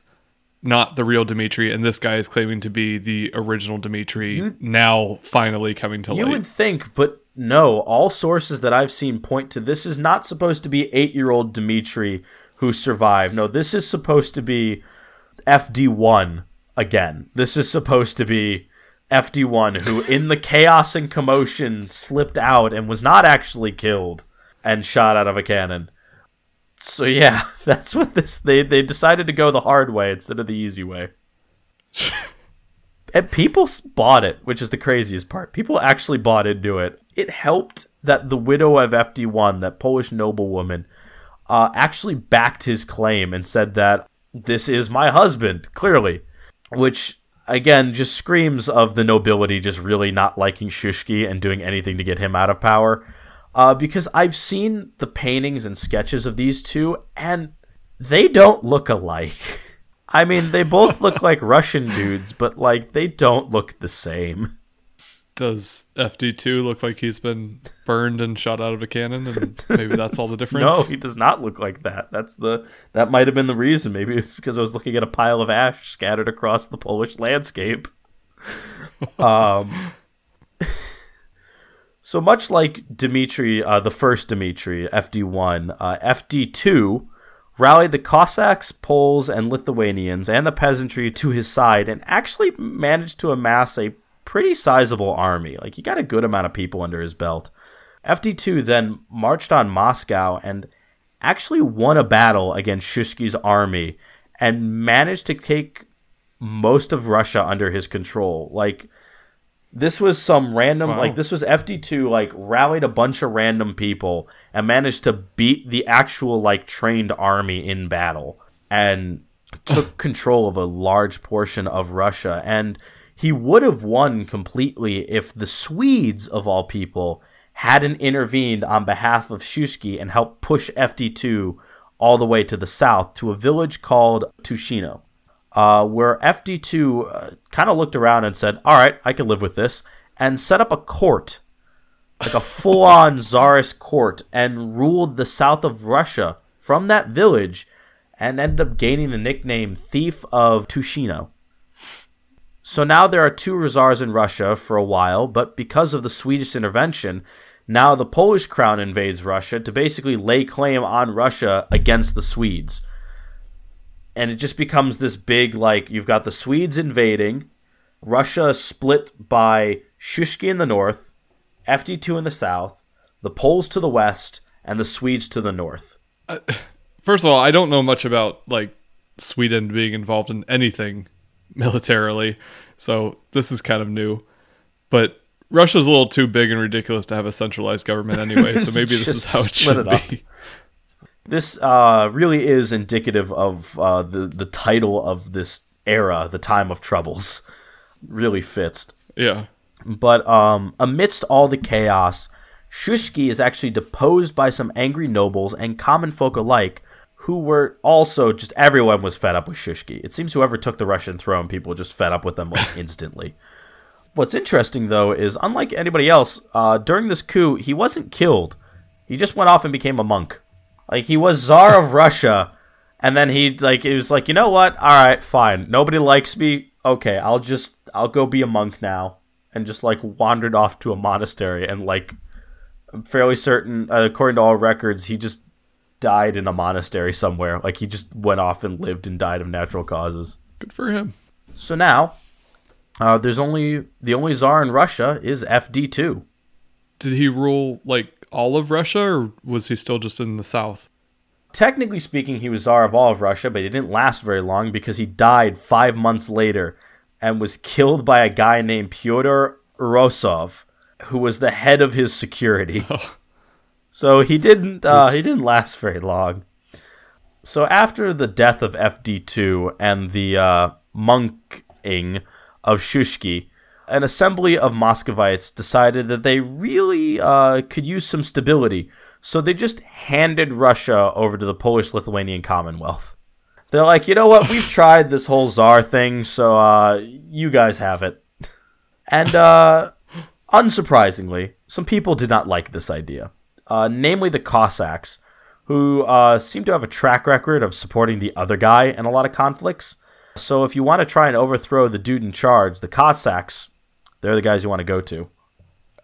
not the real Dimitri, and this guy is claiming to be the original Dimitri. You- now finally coming to You light. would think, but no, all sources that I've seen point to this is not supposed to be eight year old Dimitri who survived. No, this is supposed to be FD1 again. This is supposed to be FD1 who, in the chaos and commotion, slipped out and was not actually killed and shot out of a cannon. So yeah, <laughs> that's what this they they decided to go the hard way instead of the easy way. <laughs> and people bought it, which is the craziest part. People actually bought into it. It helped that the widow of FD1, that Polish noblewoman, uh, actually backed his claim and said that this is my husband, clearly, which again just screams of the nobility just really not liking Shushki and doing anything to get him out of power. Uh, because I've seen the paintings and sketches of these two, and they don't look alike. <laughs> I mean, they both look like Russian dudes, but like they don't look the same. Does FD2 look like he's been burned and shot out of a cannon and maybe that's all the <laughs> difference? No, he does not look like that. That's the that might have been the reason. Maybe it's because I was looking at a pile of ash scattered across the Polish landscape. <laughs> um So much like Dmitri, uh, the first Dmitri, FD1, uh, FD2 rallied the Cossacks, Poles, and Lithuanians and the peasantry to his side and actually managed to amass a pretty sizable army. Like, he got a good amount of people under his belt. FD2 then marched on Moscow and actually won a battle against Shuisky's army and managed to take most of Russia under his control. Like, this was some random Wow. like this was FD2 like rallied a bunch of random people and managed to beat the actual like trained army in battle and took <laughs> control of a large portion of Russia and he would have won completely if the Swedes of all people hadn't intervened on behalf of Shuisky and helped push FD2 all the way to the south to a village called Tushino uh, where FD2 uh, kind of looked around and said, "All right, I can live with this," and set up a court, like a full-on <laughs> czarist court, and ruled the south of Russia from that village, and ended up gaining the nickname Thief of Tushino. So now there are two czars in Russia for a while, but because of the Swedish intervention, now the Polish crown invades Russia to basically lay claim on Russia against the Swedes and it just becomes this big like you've got the Swedes invading, Russia split by Shuisky in the north, FD2 in the south, the Poles to the west, and the Swedes to the north. Uh, first of all, I don't know much about like Sweden being involved in anything <laughs> militarily, so this is kind of new. But Russia's a little too big and ridiculous to have a centralized government anyway, so <laughs> maybe this is how it should it be. <laughs> This uh, really is indicative of uh, the the title of this era, the time of troubles. Really fits. Yeah. But um, amidst all the chaos, Shuisky is actually deposed by some angry nobles and common folk alike, who were also just everyone was fed up with Shuisky. It seems whoever took the Russian throne, people were just fed up with them like <laughs> instantly. What's interesting though is, unlike anybody else, uh, during this coup, he wasn't killed. He just went off and became a monk. Like he was czar of Russia, and then he like it was like, you know what? All right, fine. Nobody likes me. Okay, I'll just I'll go be a monk now, and just like wandered off to a monastery and like I'm fairly certain, uh, according to all records, he just died in a monastery somewhere. Like he just went off and lived and died of natural causes. Good for him. So now, uh, there's only the only czar in Russia is FD two. Did he rule like all of Russia or was he still just in the south? Technically speaking, he was czar of all of Russia, but he didn't last very long because he died five months later and was killed by a guy named Pyotr Urusov, who was the head of his security. <laughs> so he didn't uh, he didn't last very long. So after the death of FD2 and the uh, monking of Shuisky, an assembly of Muscovites decided that they really uh, could use some stability. So they just handed Russia over to the Polish-Lithuanian Commonwealth. They're like, you know what? We've <laughs> tried this whole czar thing, so uh, you guys have it. And uh, unsurprisingly, some people did not like this idea, uh, namely the Cossacks, who uh, seem to have a track record of supporting the other guy in a lot of conflicts. So if you want to try and overthrow the dude in charge, the Cossacks, they're the guys you want to go to.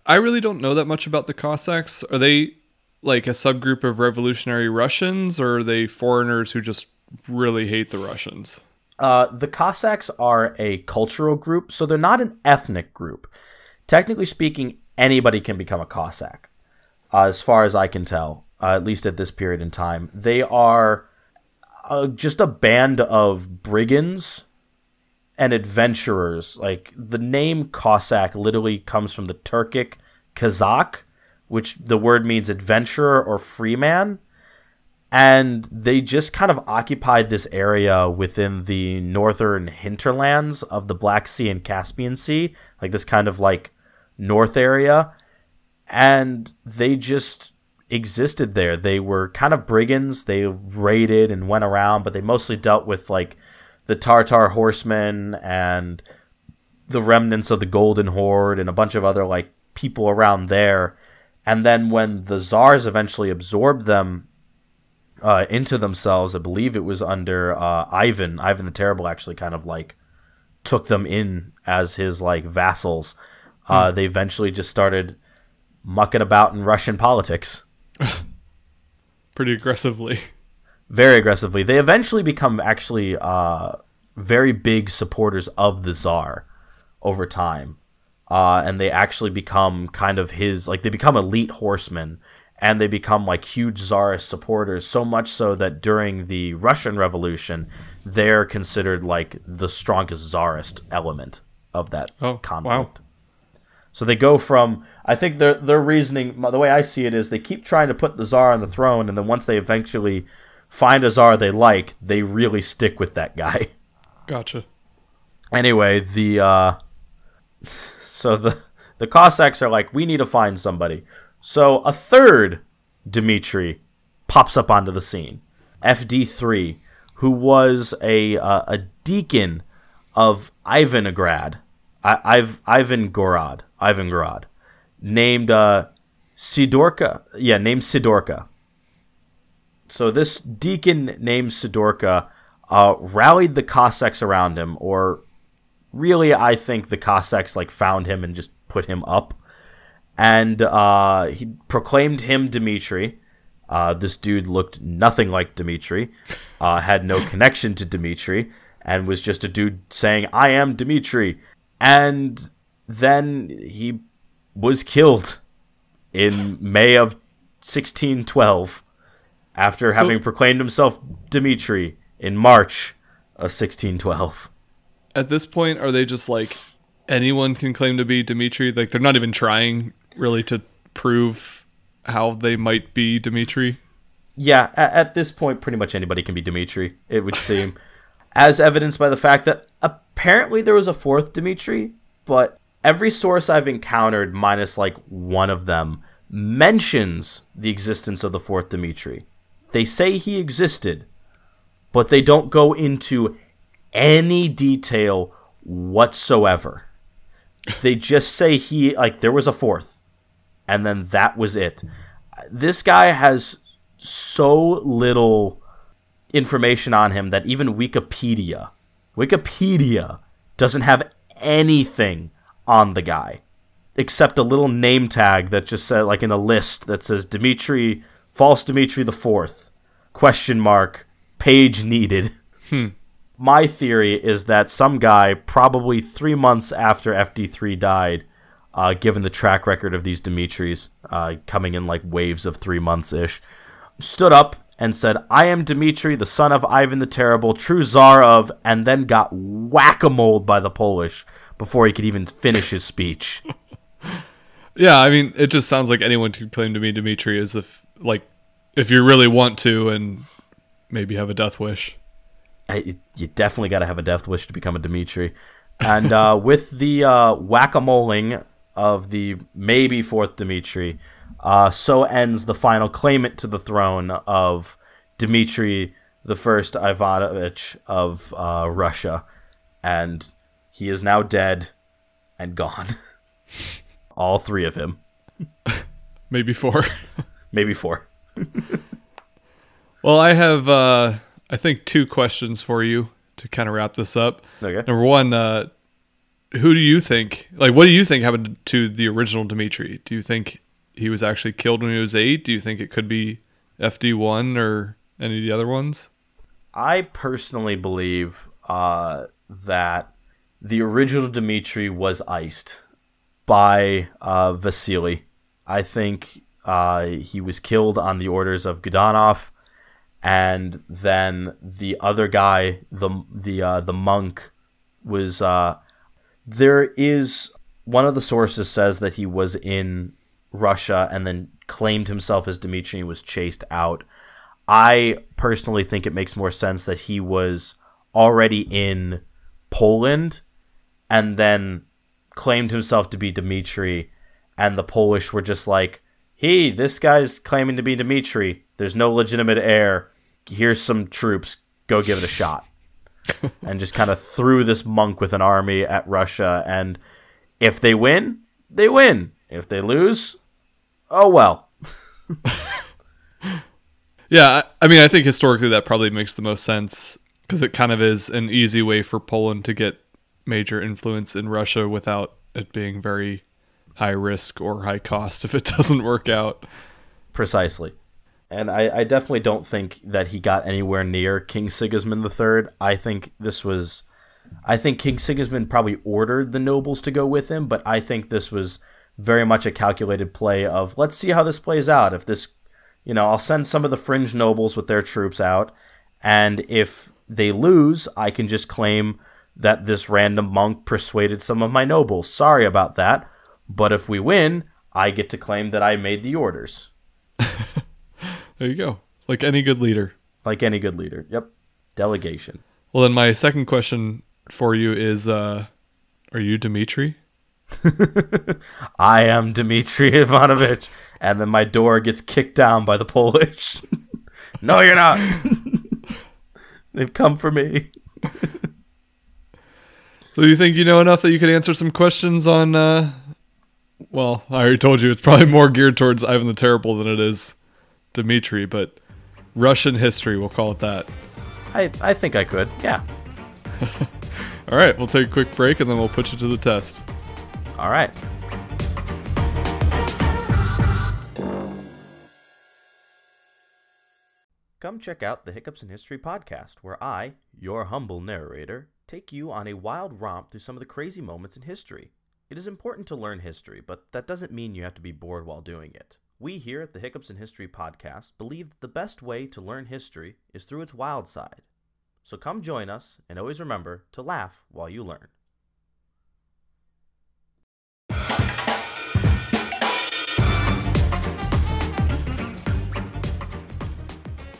I really don't know that much about the Cossacks. Are they like a subgroup of revolutionary Russians or are they foreigners who just really hate the Russians? Uh, the Cossacks are a cultural group, so they're not an ethnic group. Technically speaking, anybody can become a Cossack, uh, as far as I can tell, uh, at least at this period in time. They are uh, just a band of brigands and adventurers. Like the name Cossack literally comes from the Turkic Kazakh, which the word means adventurer or freeman and they just kind of occupied this area within the northern hinterlands of the Black Sea and Caspian Sea, like this kind of like north area, and they just existed there. They were kind of brigands. They raided and went around, but they mostly dealt with like the Tartar horsemen and the remnants of the Golden Horde and a bunch of other like people around there. And then when the czars eventually absorbed them uh, into themselves, I believe it was under uh, Ivan. Ivan the Terrible actually kind of like took them in as his like vassals. Uh, They eventually just started mucking about in Russian politics <laughs> Pretty aggressively. Very aggressively. They eventually become actually uh, very big supporters of the czar over time, uh, and they actually become kind of his like they become elite horsemen, and they become like huge czarist supporters. So much so that during the Russian Revolution, they're considered like the strongest czarist element of that Oh, wow. conflict. So they go from I think their their reasoning the way I see it is they keep trying to put the czar on the throne and then once they eventually find a czar they like, they really stick with that guy. <laughs> Gotcha. anyway, the uh so the the Cossacks are like we need to find somebody. So a third Dmitri pops up onto the scene. FD3 who was a uh, a deacon of Ivanograd. I, I've Ivangorod, Ivangorod, named uh, Sidorka. Yeah, named Sidorka. So this deacon named Sidorka uh, rallied the Cossacks around him, or really, I think the Cossacks like found him and just put him up, and uh, he proclaimed him Dmitri. Uh, this dude looked nothing like Dmitri, uh, had no <laughs> connection to Dmitri, and was just a dude saying, "I am Dmitri." And then he was killed in May of 1612 after having proclaimed himself Dmitri in March of 1612. At this point, are they just like anyone can claim to be Dimitri? Like they're not even trying really to prove how they might be Dimitri. Yeah, at, at this point, pretty much anybody can be Dmitri, it would seem. <laughs> As evidenced by the fact that apparently there was a fourth Dmitri, but every source I've encountered, minus like one of them, mentions the existence of the fourth Dmitri. They say he existed, but they don't go into any detail whatsoever. They just say he, like, there was a fourth, and then that was it. This guy has so little information on him that even Wikipedia, Wikipedia doesn't have anything on the guy except a little name tag that just said like in a list that says Dimitri false Dimitri the fourth question mark page needed. My theory is that some guy probably three months after FD3 died, uh, given the track record of these Dimitris uh, coming in like waves of three months ish, stood up and said, I am Dmitri, the son of Ivan the Terrible, true czar of, and then got whack a mole by the Polish before he could even finish his speech. <laughs> Yeah, I mean, it just sounds like anyone could claim to be Dimitri as if like if you really want to and maybe have a death wish. I, you definitely got to have a death wish to become a Dimitri. And uh, <laughs> with the uh, whack a moling of the maybe fourth Dimitri, uh, so ends the final claimant to the throne of Dmitri the First Ivanovich of uh, Russia, and he is now dead and gone. <laughs> All three of him, <laughs> Maybe four. Maybe four. <laughs> well, I have uh I think two questions for you to kind of wrap this up. Okay. Number one, uh who do you think like what do you think happened to the original Dimitri? Do you think he was actually killed when he was 8? Do you think it could be FD1 or any of the other ones? I personally believe uh, that the original Dmitri was iced by uh, Vasily. I think uh, he was killed on the orders of Godunov, and then the other guy, the the uh, the monk, was. Uh, there is one of the sources says that he was in Russia and then claimed himself as Dmitri and was chased out. I personally think it makes more sense that he was already in Poland and then claimed himself to be Dmitri, and the Polish were just like, he, this guy's claiming to be Dmitri. There's no legitimate heir. Here's some troops. Go give it a shot. <laughs> and just kind of threw this monk with an army at Russia. And if they win, they win. If they lose, oh well. <laughs> Yeah, I I mean, I think historically that probably makes the most sense because it kind of is an easy way for Poland to get major influence in Russia without it being very high risk or high cost <laughs> if it doesn't work out. Precisely. And I, I definitely don't think that he got anywhere near King Sigismund III. I think this was. I think King Sigismund probably ordered the nobles to go with him, but I think this was very much a calculated play of let's see how this plays out. If this, you know, I'll send some of the fringe nobles with their troops out, and if they lose, I can just claim that this random monk persuaded some of my nobles. Sorry about that. But if we win, I get to claim that I made the orders. <laughs> There you go. Like any good leader. Like any good leader. Yep. Delegation. Well, then my second question for you is uh are you Dimitri? <laughs> I am Dmitri Ivanovich. And then my door gets kicked down by the Polish. <laughs> no, you're not. They've come for me. So you think you know enough that you could answer some questions on uh well, I already told you it's probably more geared towards Ivan the Terrible than it is Dimitri, but Russian history, we'll call it that. I, I think I could. Yeah. <laughs> All right, we'll take a quick break and then we'll put you to the test. All right. Come check out the Hiccups in History podcast, where I, your humble narrator, take you on a wild romp through some of the crazy moments in history. It is important to learn history, but that doesn't mean you have to be bored while doing it. We here at the Hiccups in History podcast believe that the best way to learn history is through its wild side. So come join us, and always remember to laugh while you learn.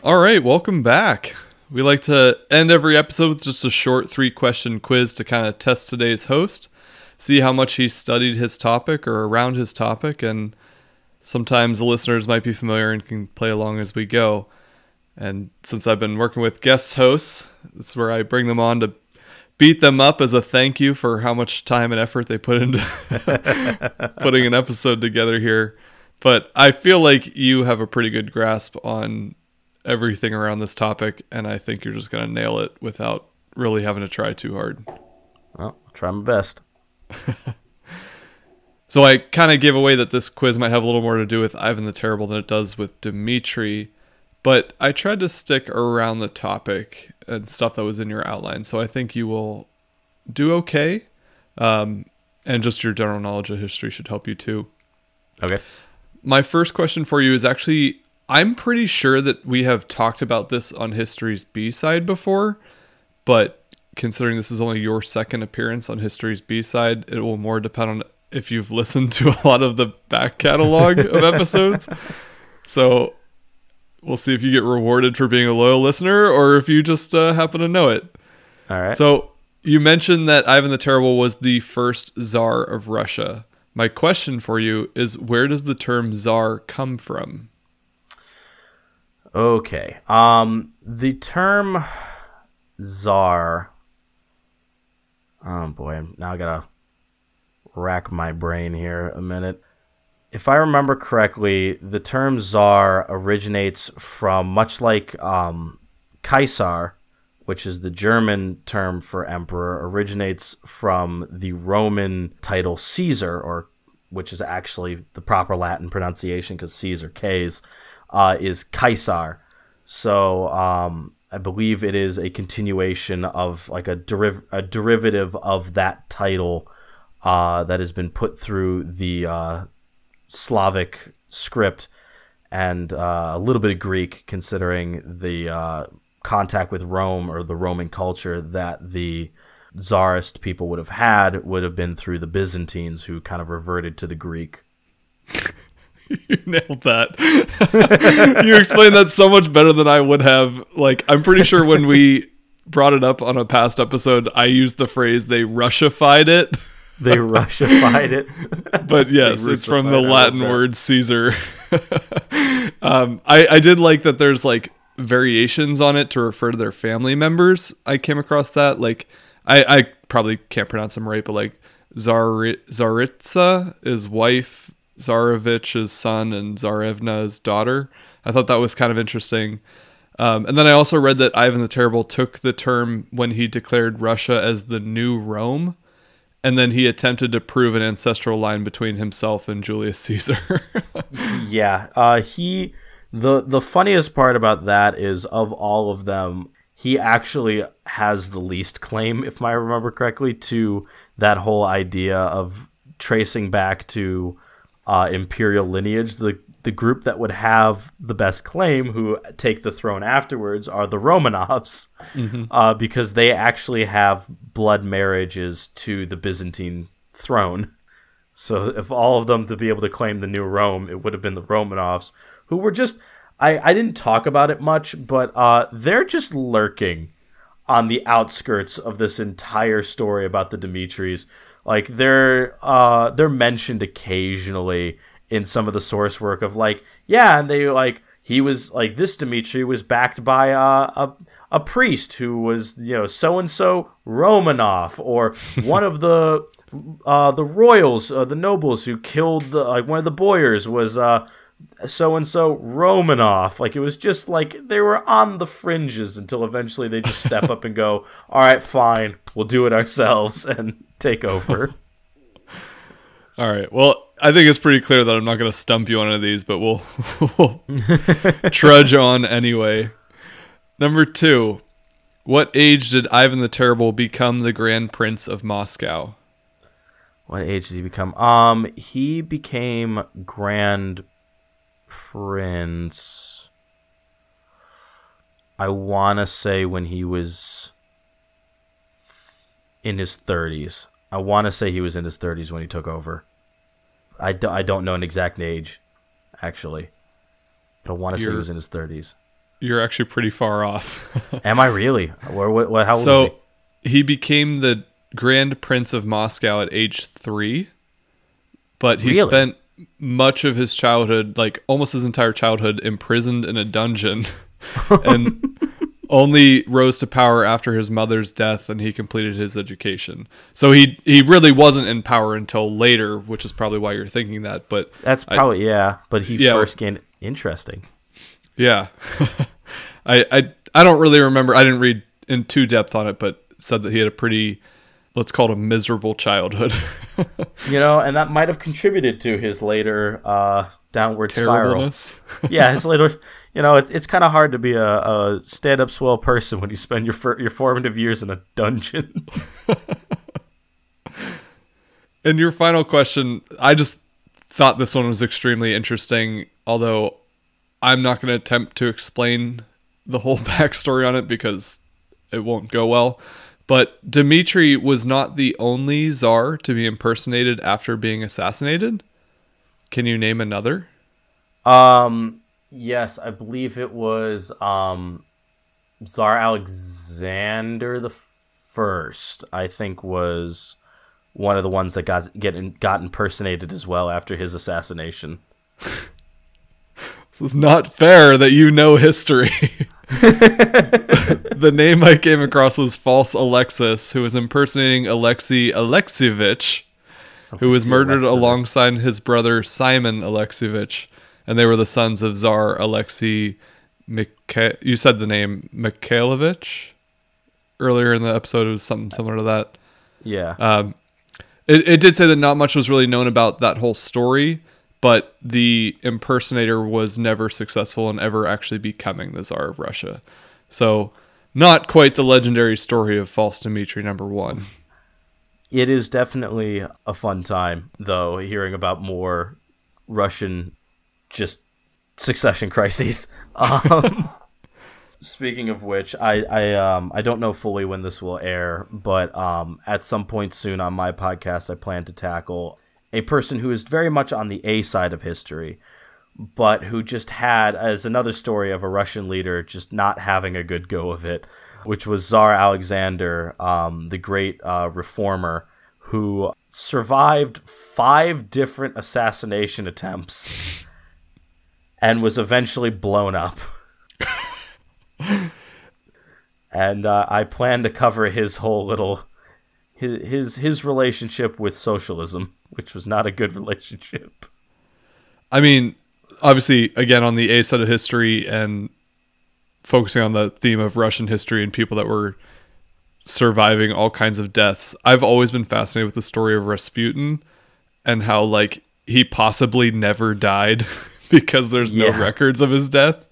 All right, welcome back. We like to end every episode with just a short three question quiz to kind of test today's host, see how much he studied his topic or around his topic, and sometimes the listeners might be familiar and can play along as we go. And since I've been working with guest hosts, that's where I bring them on to beat them up as a thank you for how much time and effort they put into <laughs> putting an episode together here. But I feel like you have a pretty good grasp on everything around this topic, and I think you're just going to nail it without really having to try too hard. Well, I'll try my best. <laughs> So I kind of gave away that this quiz might have a little more to do with Ivan the Terrible than it does with Dimitri, but I tried to stick around the topic and stuff that was in your outline. So I think you will do okay. Um, and just your general knowledge of history should help you too. Okay. My first question for you is actually I'm pretty sure that we have talked about this on History's B side before, but considering this is only your second appearance on History's B side, it will more depend on if you've <laughs> listened to a lot of the back catalog of episodes. <laughs> So we'll see if you get rewarded for being a loyal listener or if you just uh, happen to know it. All right. So you mentioned that Ivan the Terrible was the first czar of Russia. My question for you is where does the term czar come from? Okay. Um, the term czar. Oh boy, now I gotta rack my brain here a minute. If I remember correctly, the term czar originates from much like um, Kaiser, which is the German term for emperor, originates from the Roman title Caesar, or which is actually the proper Latin pronunciation because Caesar, K's, uh, is Kaisar. So um, I believe it is a continuation of like a, deriv- a derivative of that title uh, that has been put through the uh, Slavic script and uh, a little bit of Greek, considering the uh, contact with Rome or the Roman culture that the czarist people would have had would have been through the Byzantines, who kind of reverted to the Greek. <laughs> <laughs> you nailed that. <laughs> you explained that so much better than I would have. Like, I'm pretty sure when we <laughs> brought it up on a past episode, I used the phrase they Russified it. They Russified it. But yes, it's from the it, I love Latin word Caesar. um, I, I did like that there's like variations on it to refer to their family members. I came across that. Like, I, I probably can't pronounce them right, but like Zari- Tsaritsa is wife, Tsarevich's son, and Tsarevna's daughter. I thought that was kind of interesting. Um, and then I also read that Ivan the Terrible took the term when he declared Russia as the new Rome, and then he attempted to prove an ancestral line between himself and Julius Caesar. <laughs> yeah, uh, he the the funniest part about that is of all of them, he actually has the least claim, if I remember correctly, to that whole idea of tracing back to uh, imperial lineage. The the group that would have the best claim, who take the throne afterwards, are the Romanovs, mm-hmm. uh, because they actually have blood marriages to the Byzantine throne. So, if all of them to be able to claim the new Rome, it would have been the Romanovs, who were just. I, I didn't talk about it much, but uh, they're just lurking on the outskirts of this entire story about the Dimitris. Like they're uh, they're mentioned occasionally in some of the source work of like, yeah, and they like he was like this Dimitri was backed by uh, a a priest who was you know so and so Romanov or <laughs> one of the uh, the royals, uh, the nobles who killed the like one of the boyars was uh so and so Romanov. Like it was just like they were on the fringes until eventually they just step up and go, <laughs> "All right, fine, we'll do it ourselves and take over." <laughs> All right. Well, I think it's pretty clear that I'm not going to stump you on any of these, but we'll, <laughs> we'll trudge on anyway. Number two, what age did Ivan the Terrible become the Grand Prince of Moscow? What age did he become? Um, he became Grand Prince. I want to say when he was in his 30s. I want to say he was in his 30s when he took over. I, do, I don't know an exact age, actually. But I want to say he was in his 30s. You're actually pretty far off. <laughs> Am I really? Where, what, what, how old so, he? he became the Grand Prince of Moscow at age three, but he really? spent much of his childhood, like almost his entire childhood, imprisoned in a dungeon. <laughs> and <laughs> only rose to power after his mother's death and he completed his education. So he he really wasn't in power until later, which is probably why you're thinking that. But that's probably I, yeah. But he yeah, first gained interesting. Yeah, <laughs> I I I don't really remember. I didn't read in too depth on it, but said that he had a pretty let's call it a miserable childhood. <laughs> you know, and that might have contributed to his later uh, downward spiral. <laughs> yeah, his later you know, it's it's kind of hard to be a, a stand up swell person when you spend your your formative years in a dungeon. <laughs> and your final question, I just thought this one was extremely interesting, although I'm not going to attempt to explain the whole backstory on it because it won't go well. But Dmitri was not the only czar to be impersonated after being assassinated. Can you name another? Um, Yes, I believe it was um, Tsar Alexander the First. I think was one of the ones that got get got impersonated as well after his assassination. <laughs> this is not fair that you know history. <laughs> <laughs> the name I came across was False Alexis, who was impersonating Alexei Alexievich, who was murdered alongside his brother Simon Alexievich and they were the sons of Tsar Alexei Mikha- You said the name Mikhailovich earlier in the episode. It was something similar to that. Yeah. Um, it, it did say that not much was really known about that whole story, but the impersonator was never successful in ever actually becoming the Tsar of Russia. So, not quite the legendary story of False Dimitri number one. It is definitely a fun time, though, hearing about more Russian just succession crises. <laughs> Um, speaking of which, I I um I don't know fully when this will air, but um at some point soon on my podcast, I plan to tackle a person who is very much on the A side of history, but who just had as another story of a Russian leader just not having a good go of it, which was Tsar Alexander, um, the great uh, reformer who survived five different assassination attempts and was eventually blown up. <laughs> and uh, I plan to cover his whole little his his his relationship with socialism, which was not a good <laughs> relationship. I mean, obviously, again on the A side of history and focusing on the theme of Russian history and people that were surviving all kinds of deaths. I've always been fascinated with the story of Rasputin and how like he possibly never died <laughs> because there's no Yeah. records of his death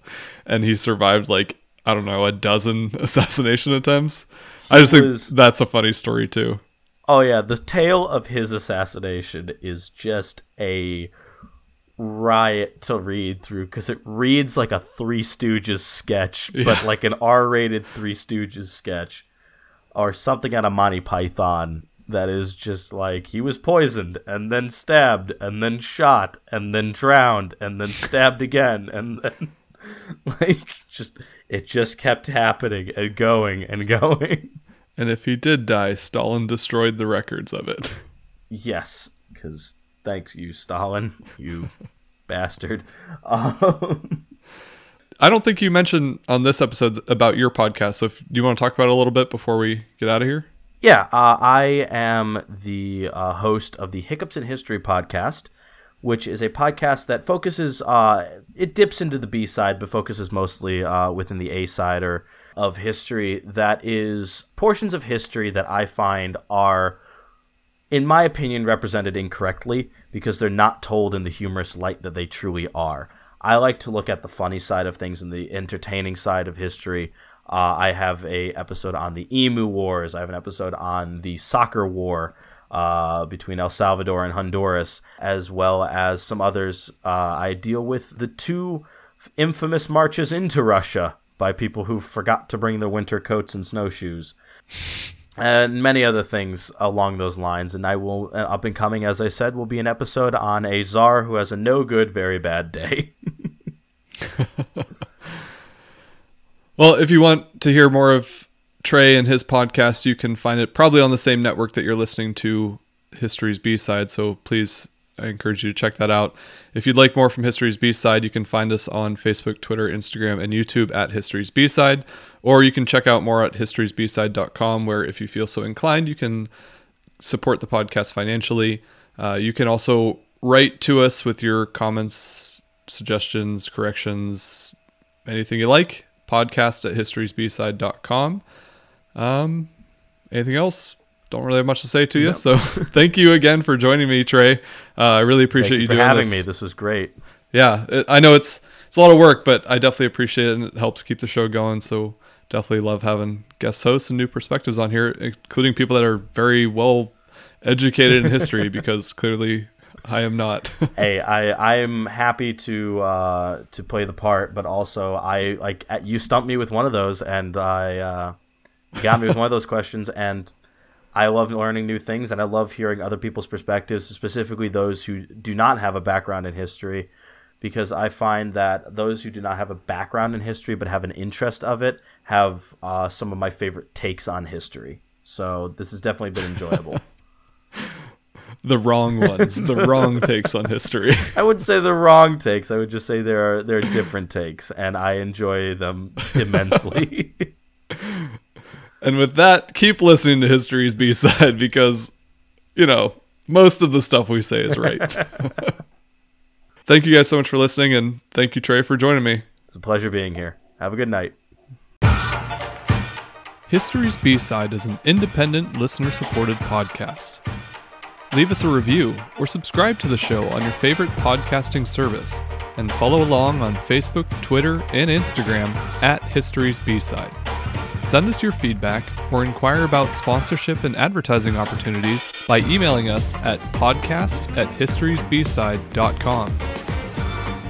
and he survived like I don't know a dozen <laughs> assassination attempts. I just think that's a funny story too. Oh yeah, the tale of his assassination is just a riot to read through because it reads like a Three Stooges sketch, <laughs> but like an R-rated Three Stooges sketch, or something out of Monty Python. That is just like he was poisoned and then stabbed and then shot and then drowned and then <laughs> stabbed again and then <laughs> like just it just kept happening and going and going. <laughs> And if he did die, Stalin destroyed the records of it. Yes, because thanks you, Stalin, you <laughs> bastard. Um, I don't think you mentioned on this episode about your podcast. So, if, do you want to talk about it a little bit before we get out of here? yeah, uh, I am the uh, host of the Hiccups in History podcast, which is a podcast that focuses. Uh, it dips into the B side, but focuses mostly uh, within the A side or of history. That is portions of history that I find are in my opinion, represented incorrectly because they're not told in the humorous light that they truly are. I like to look at the funny side of things and the entertaining side of history. Uh, I have a episode on the Emu Wars. I have an episode on the Soccer War uh, between El Salvador and Honduras, as well as some others. Uh, I deal with the two infamous marches into Russia by people who forgot to bring their winter coats and snowshoes and many other things along those lines. And I will, uh, up and coming, as I said, will be an episode on a czar who has a no good, very bad day. <laughs> <laughs> Well, if you want to hear more of Trey and his podcast, you can find it probably on the same network that you're listening to History's B side. So please, I encourage you to check that out. If you'd like more from History's B side, you can find us on Facebook, Twitter, Instagram, and YouTube at History's B side, or you can check out more at historysbside.com, where if you feel so inclined, you can support the podcast financially. Uh, you can also write to us with your comments, suggestions, corrections, anything you like. Podcast at historysbside.com. Um, anything else? Don't really have much to say to you. So <laughs> thank you again for joining me, Trey. Uh, I really appreciate Thank you you for doing having this. me. This was great. Yeah, it, I know it's it's a lot of work, but I definitely appreciate it, and it helps keep the show going. So definitely love having guest hosts and new perspectives on here, including people that are very well educated in history, <laughs> because clearly I am not. <laughs> hey, I I'm happy to uh, to play the part, but also I like you stumped me with one of those, and I uh, you got me with one of those questions, and I love learning new things, and I love hearing other people's perspectives, specifically those who do not have a background in history, because I find that those who do not have a background in history but have an interest of it have uh, some of my favorite takes on history. So this has definitely been enjoyable. <laughs> the wrong ones, the <laughs> wrong takes on history. I wouldn't say the wrong takes. I would just say there are there are different takes, and I enjoy them immensely. <laughs> And with that, keep listening to History's B side because, you know, most of the stuff we say is right. <laughs> <laughs> thank you guys so much for listening, and thank you, Trey, for joining me. it's a pleasure being here. Have a good night. History's B side is an independent, listener supported podcast. Leave us a review or subscribe to the show on your favorite podcasting service and follow along on Facebook, Twitter, and Instagram at History's B side. Send us your feedback or inquire about sponsorship and advertising opportunities by emailing us at podcast at historysbside.com.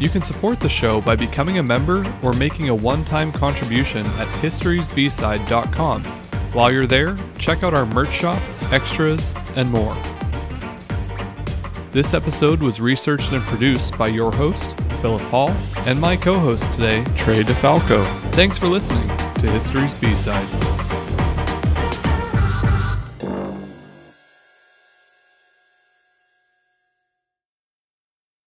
You can support the show by becoming a member or making a one-time contribution at historysbside.com. While you're there, check out our merch shop, extras, and more. This episode was researched and produced by your host, Philip Hall, and my co-host today, Trey DeFalco. Thanks for listening to History's B-Side.